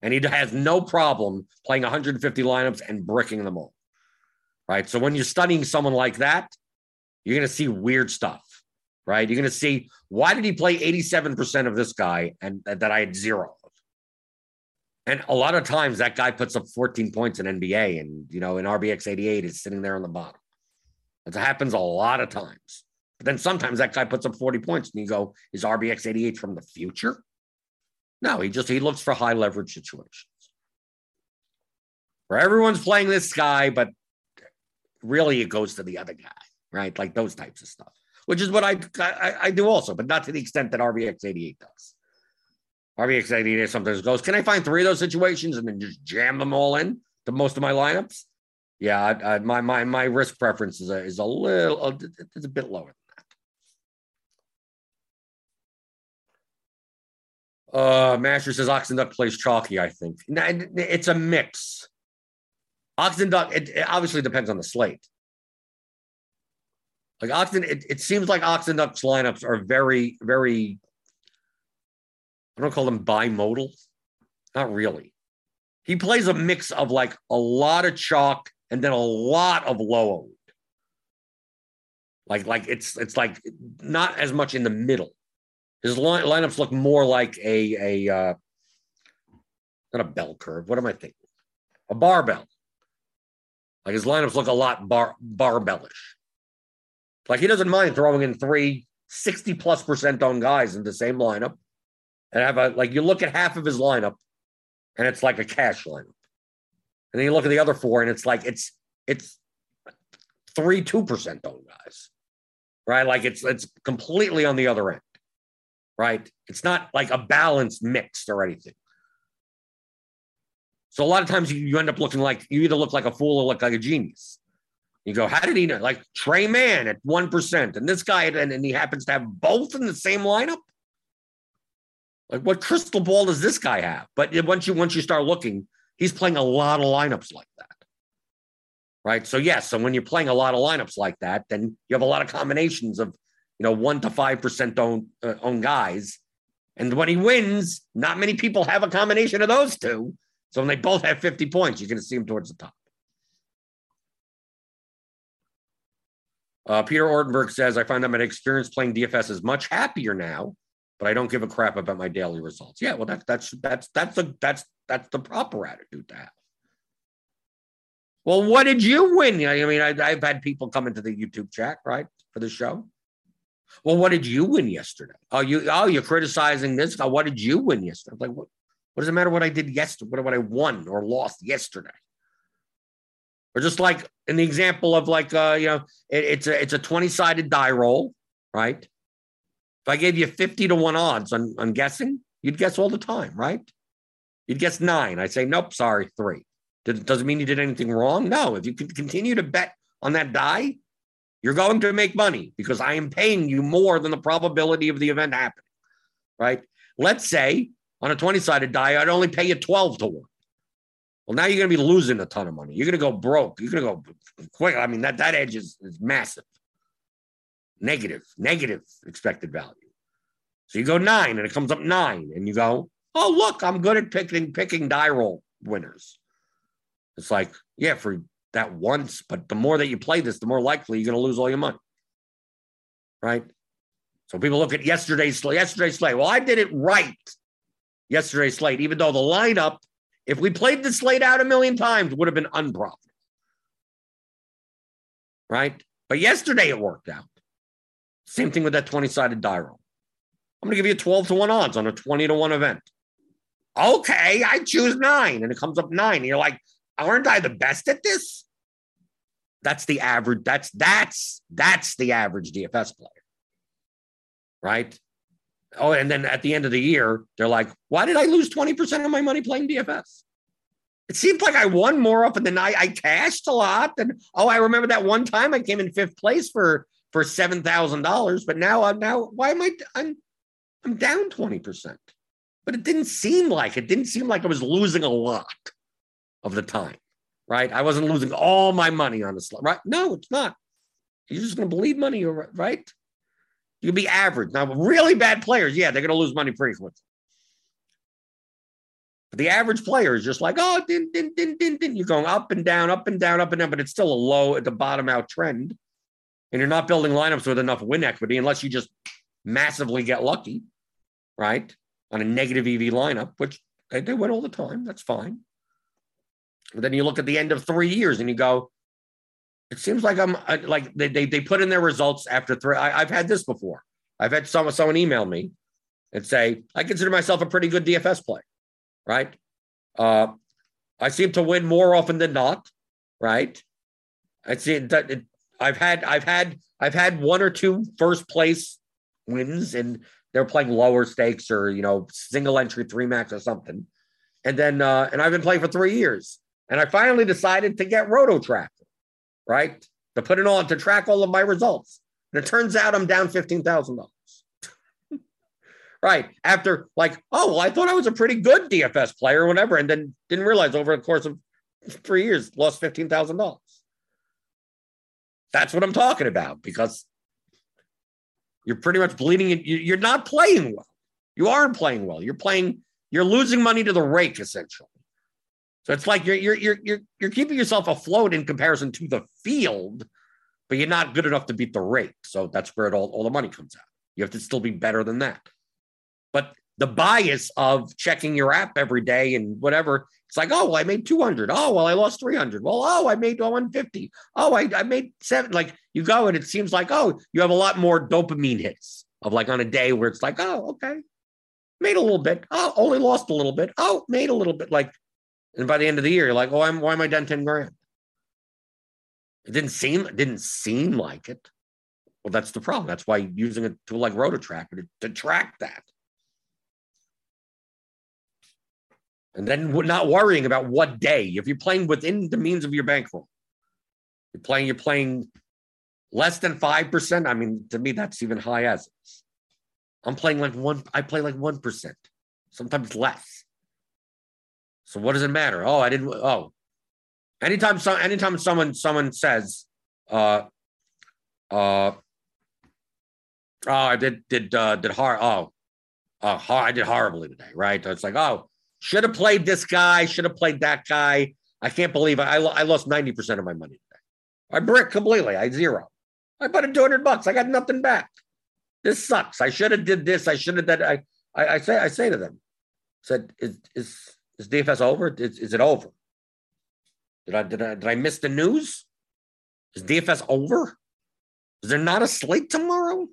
And he has no problem playing 150 lineups and bricking them all. Right. So when you're studying someone like that, you're going to see weird stuff. Right. You're going to see why did he play 87% of this guy and that I had zero of? And a lot of times that guy puts up 14 points in NBA and, you know, in RBX 88 is sitting there on the bottom. It happens a lot of times. But then sometimes that guy puts up 40 points and you go, is RBX 88 from the future? No, he just he looks for high leverage situations. Where everyone's playing this guy, but really it goes to the other guy, right? Like those types of stuff, which is what I I, I do also, but not to the extent that RBX 88 does. RBX 88 sometimes goes, can I find three of those situations and then just jam them all in to most of my lineups? Yeah, I, I, my my my risk preference is a, is a little it's a bit lower than that. Uh, Master says Oxen Duck plays chalky. I think it's a mix. Oxen Duck. It, it obviously depends on the slate. Like Oxen, it, it seems like Oxen Duck's lineups are very very. I don't call them bimodal. Not really. He plays a mix of like a lot of chalk and then a lot of low owned. Like, like it's it's like not as much in the middle. His line, lineups look more like a a uh, not a bell curve. What am I thinking? A barbell. Like his lineups look a lot bar barbellish. Like he doesn't mind throwing in three 60 plus percent on guys in the same lineup and have a like you look at half of his lineup and it's like a cash lineup. And then you look at the other four, and it's like it's it's three two percent owned guys, right? Like it's it's completely on the other end, right? It's not like a balanced mix or anything. So a lot of times you, you end up looking like you either look like a fool or look like a genius. You go, how did he know? Like Tre Mann at one percent, and this guy, and, and he happens to have both in the same lineup. Like, what crystal ball does this guy have? But once you once you start looking, he's playing a lot of lineups like that. Right. So, yes. So when you're playing a lot of lineups like that, then you have a lot of combinations of, you know, one to 5% own, uh, own guys. And when he wins, not many people have a combination of those two. So when they both have 50 points, you're going to see him towards the top. Uh, Peter Ortenberg says, I find that my experience playing DFS is much happier now but I don't give a crap about my daily results. Yeah, well, that's that's that's that's the that's that's the proper attitude to have. Well, what did you win? I mean, I, I've had people come into the YouTube chat, right, for the show. Well, what did you win yesterday? Oh, you oh, you're criticizing this. Oh, what did you win yesterday? I'm like, what? What does it matter what I did yesterday? What, what I won or lost yesterday? Or just like in the example of like uh, you know, it, it's a it's a 20-sided die roll, right? If I gave you 50 to 1 odds on, on guessing, you'd guess all the time, right? You'd guess nine. I say, nope, sorry, three. Did, doesn't mean you did anything wrong. No, if you can continue to bet on that die, you're going to make money because I am paying you more than the probability of the event happening, right? Let's say on a 20 sided die, I'd only pay you 12 to 1. Well, now you're going to be losing a ton of money. You're going to go broke. You're going to go quick. I mean, that, that edge is, is massive negative, negative expected value. So you go nine and it comes up nine, and you go, oh, look, I'm good at picking picking die roll winners. It's like, yeah, for that once, but the more that you play this, the more likely you're going to lose all your money. Right? So people look at yesterday's yesterday's slate. Well, I did it right yesterday's slate, even though the lineup, if we played the slate out a million times, would have been unprofitable. Right? But yesterday it worked out. Same thing with that 20 sided die roll. I'm going to give you 12 to 1 odds on a 20 to 1 event. Okay, I choose nine and it comes up nine. And you're like, aren't I the best at this? That's the average. That's that's that's the average DFS player. Right? Oh, and then at the end of the year, they're like, why did I lose 20% of my money playing DFS? It seemed like I won more often than I, I cashed a lot. And oh, I remember that one time I came in fifth place for for seven thousand dollars, but now I'm now why am I I'm I'm down twenty percent. But it didn't seem like it didn't seem like I was losing a lot of the time, right? I wasn't losing all my money on the slot, right? No, it's not. You're just going to bleed money, right? You can be average. Now, really bad players, yeah, they're going to lose money pretty quickly. But the average player is just like, oh, din, din, din, din, din. You're going up and down, up and down, up and down, but it's still a low at the bottom out trend and you're not building lineups with enough win equity unless you just massively get lucky, right? On a negative EV lineup, which they, they win all the time. That's fine. But then you look at the end of three years and you go, it seems like I'm like they, they, they put in their results after three. I, have had this before. I've had someone, someone email me and say, I consider myself a pretty good DFS player, right? Uh, I seem to win more often than not, right? I see that it, I've had I've had I've had one or two first place wins and they're playing lower stakes or you know single entry three max or something. And then uh, and I've been playing for three years. And I finally decided to get Roto Tracker, right? To put it on to track all of my results. And it turns out I'm down fifteen thousand dollars. right. After like, oh well, I thought I was a pretty good DFS player or whatever, and then didn't realize over the course of three years lost fifteen thousand dollars. That's what I'm talking about because you're pretty much bleeding. You're not playing well. You aren't playing well. You're playing. You're losing money to the rake essentially. So it's like you're you're you're you're you're keeping yourself afloat in comparison to the field, but you're not good enough to beat the rake. So that's where it all, all the money comes out. You have to still be better than that. But the bias of checking your app every day and whatever it's like, oh, well, I made 200. Oh, well, I lost 300. Well, oh, I made 150. Oh, I, I made seven. Like you go and it seems like, oh, you have a lot more dopamine hits of like on a day where it's like, oh, okay, made a little bit. Oh, only lost a little bit. Oh, made a little bit. Like, and by the end of the year, you're like, oh, I'm, why am I down 10 grand? It didn't seem, it didn't seem like it. Well, that's the problem. That's why using a tool like RotoTracker to, to track that. and then not worrying about what day. If you're playing within the means of your bankroll, you're playing, you're playing less than five percent. I mean, to me, that's even high as is. I'm playing like one. I play like one percent, sometimes less. So what does it matter? Oh, I didn't. Oh, anytime anytime someone someone says, uh, uh, oh, I did did uh, did hard. Oh, uh, I did horribly today, right? It's like, oh, should have played this guy, should have played that guy. I can't believe I, I lost 90% of my money today. I brick completely. I zero. I put in 200 bucks. I got nothing back. This sucks. I should have did this. I should have done. I, I, I say, I say to them, said, is is is DFS over? Is, is it over? Did I did I did I miss the news? Is DFS over? Is there not a slate tomorrow?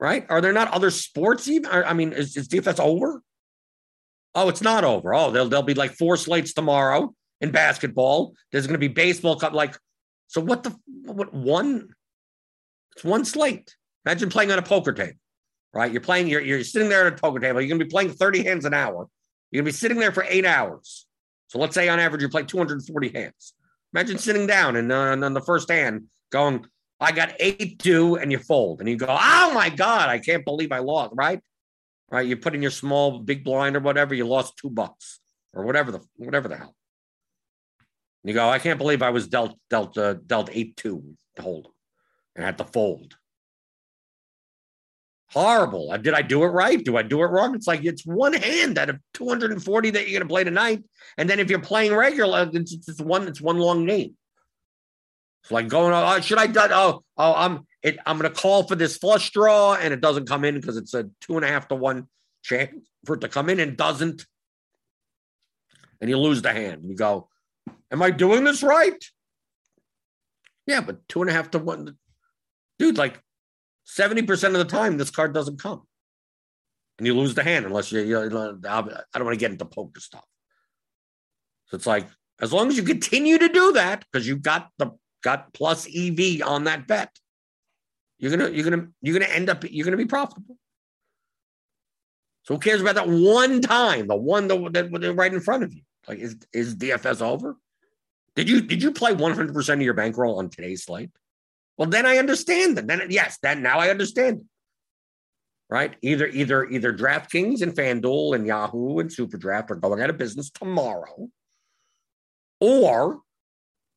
Right? Are there not other sports even? I mean, is, is DFS over? Oh, it's not over. Oh, there'll there'll be like four slates tomorrow in basketball. There's going to be baseball. Like, so what the what one? It's one slate. Imagine playing on a poker table, right? You're playing. You're you're sitting there at a poker table. You're going to be playing 30 hands an hour. You're going to be sitting there for eight hours. So let's say on average you play 240 hands. Imagine sitting down and uh, on the first hand going, I got eight two, and you fold, and you go, oh my god, I can't believe I lost, right? Right? You put in your small big blind or whatever, you lost two bucks or whatever the whatever the hell. And you go, I can't believe I was dealt dealt uh, dealt eight two to hold and had to fold. Horrible. Did I do it right? Do I do it wrong? It's like it's one hand out of 240 that you're going to play tonight, and then if you're playing regular, it's, it's one. It's one long game. It's like going. Oh, should I? Oh, oh, I'm. It, I'm going to call for this flush draw, and it doesn't come in because it's a two and a half to one chance for it to come in, and doesn't. And you lose the hand. You go, Am I doing this right? Yeah, but two and a half to one, dude. Like 70% of the time, this card doesn't come. And you lose the hand unless you, you know, I don't want to get into poker stuff. So it's like, as long as you continue to do that, because you've got the got plus EV on that bet, you're gonna you're gonna you're gonna end up you're gonna be profitable. So who cares about that one time, the one that, that right in front of you? Like, is is DFS over? Did you did you play 100% of your bankroll on today's slate? Well, then I understand that. Then yes, then now I understand. Right? Either either either DraftKings and FanDuel and Yahoo and SuperDraft are going out of business tomorrow, or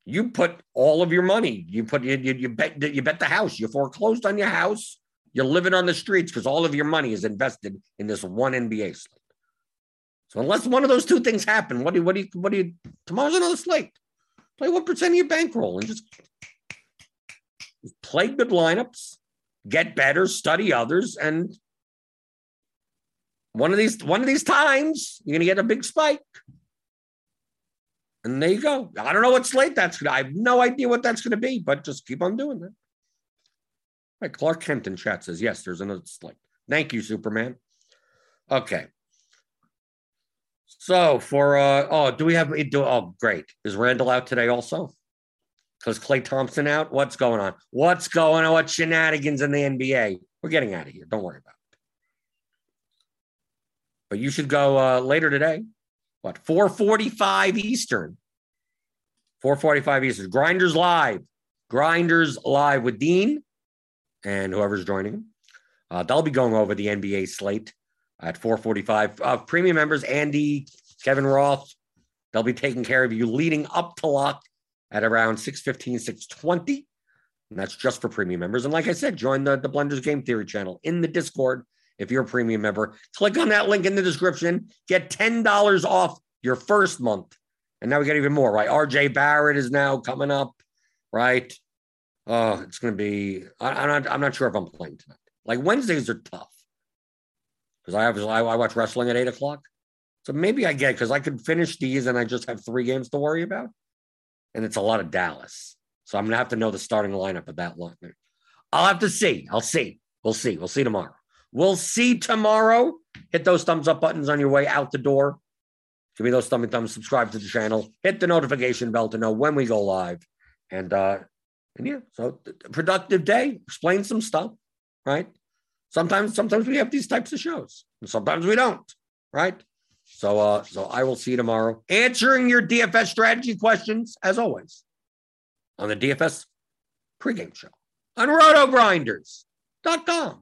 you put all of your money. You put you, you, you bet you bet the house. You foreclosed on your house. You're living on the streets because all of your money is invested in this one NBA slate. So unless one of those two things happen, what do what do you, what do you? Tomorrow's another slate. Play one percent of your bankroll and just play good lineups, get better, study others, and one of these one of these times you're gonna get a big spike. And there you go. I don't know what slate that's gonna. I have no idea what that's gonna be, but just keep on doing that. Right, Clark Kent in chat says yes. There's another slate. Thank you, Superman. Okay. So for uh oh, do we have do oh great. Is Randle out today also? Because Klay Thompson out? What's going on? What's going on? What shenanigans in the NBA? We're getting out of here. Don't worry about it. But you should go uh later today. What 445 Eastern? 445 Eastern. Grinders live. Grinders live with Dean and whoever's joining him. Uh, they'll be going over the NBA slate at 445. Uh, premium members, Andy, Kevin Roth, they'll be taking care of you leading up to lock at around 615, 620. And that's just for premium members. And like I said, join the, the Blenders Game Theory channel in the Discord if you're a premium member. Click on that link in the description. Get $10 off your first month. And now we get even more, right? RJ Barrett is now coming up, right? Oh, it's going to be, I, am not, I'm not sure if I'm playing tonight. Like Wednesdays are tough because I have I, I watch wrestling at eight o'clock. So maybe I get because I could finish these and I just have three games to worry about, and it's a lot of Dallas. So I'm gonna have to know the starting lineup of that line. I'll have to see. I'll see. We'll see. We'll see tomorrow. We'll see tomorrow. Hit those thumbs up buttons on your way out the door. Give me those thumbs thumbs. Subscribe to the channel. Hit the notification bell to know when we go live. And uh, and yeah, so productive day. Explain some stuff, right? Sometimes, sometimes we have these types of shows, and sometimes we don't, right? So, uh, so I will see you tomorrow, answering your DFS strategy questions as always on the DFS pregame show on RotoGrinders.com.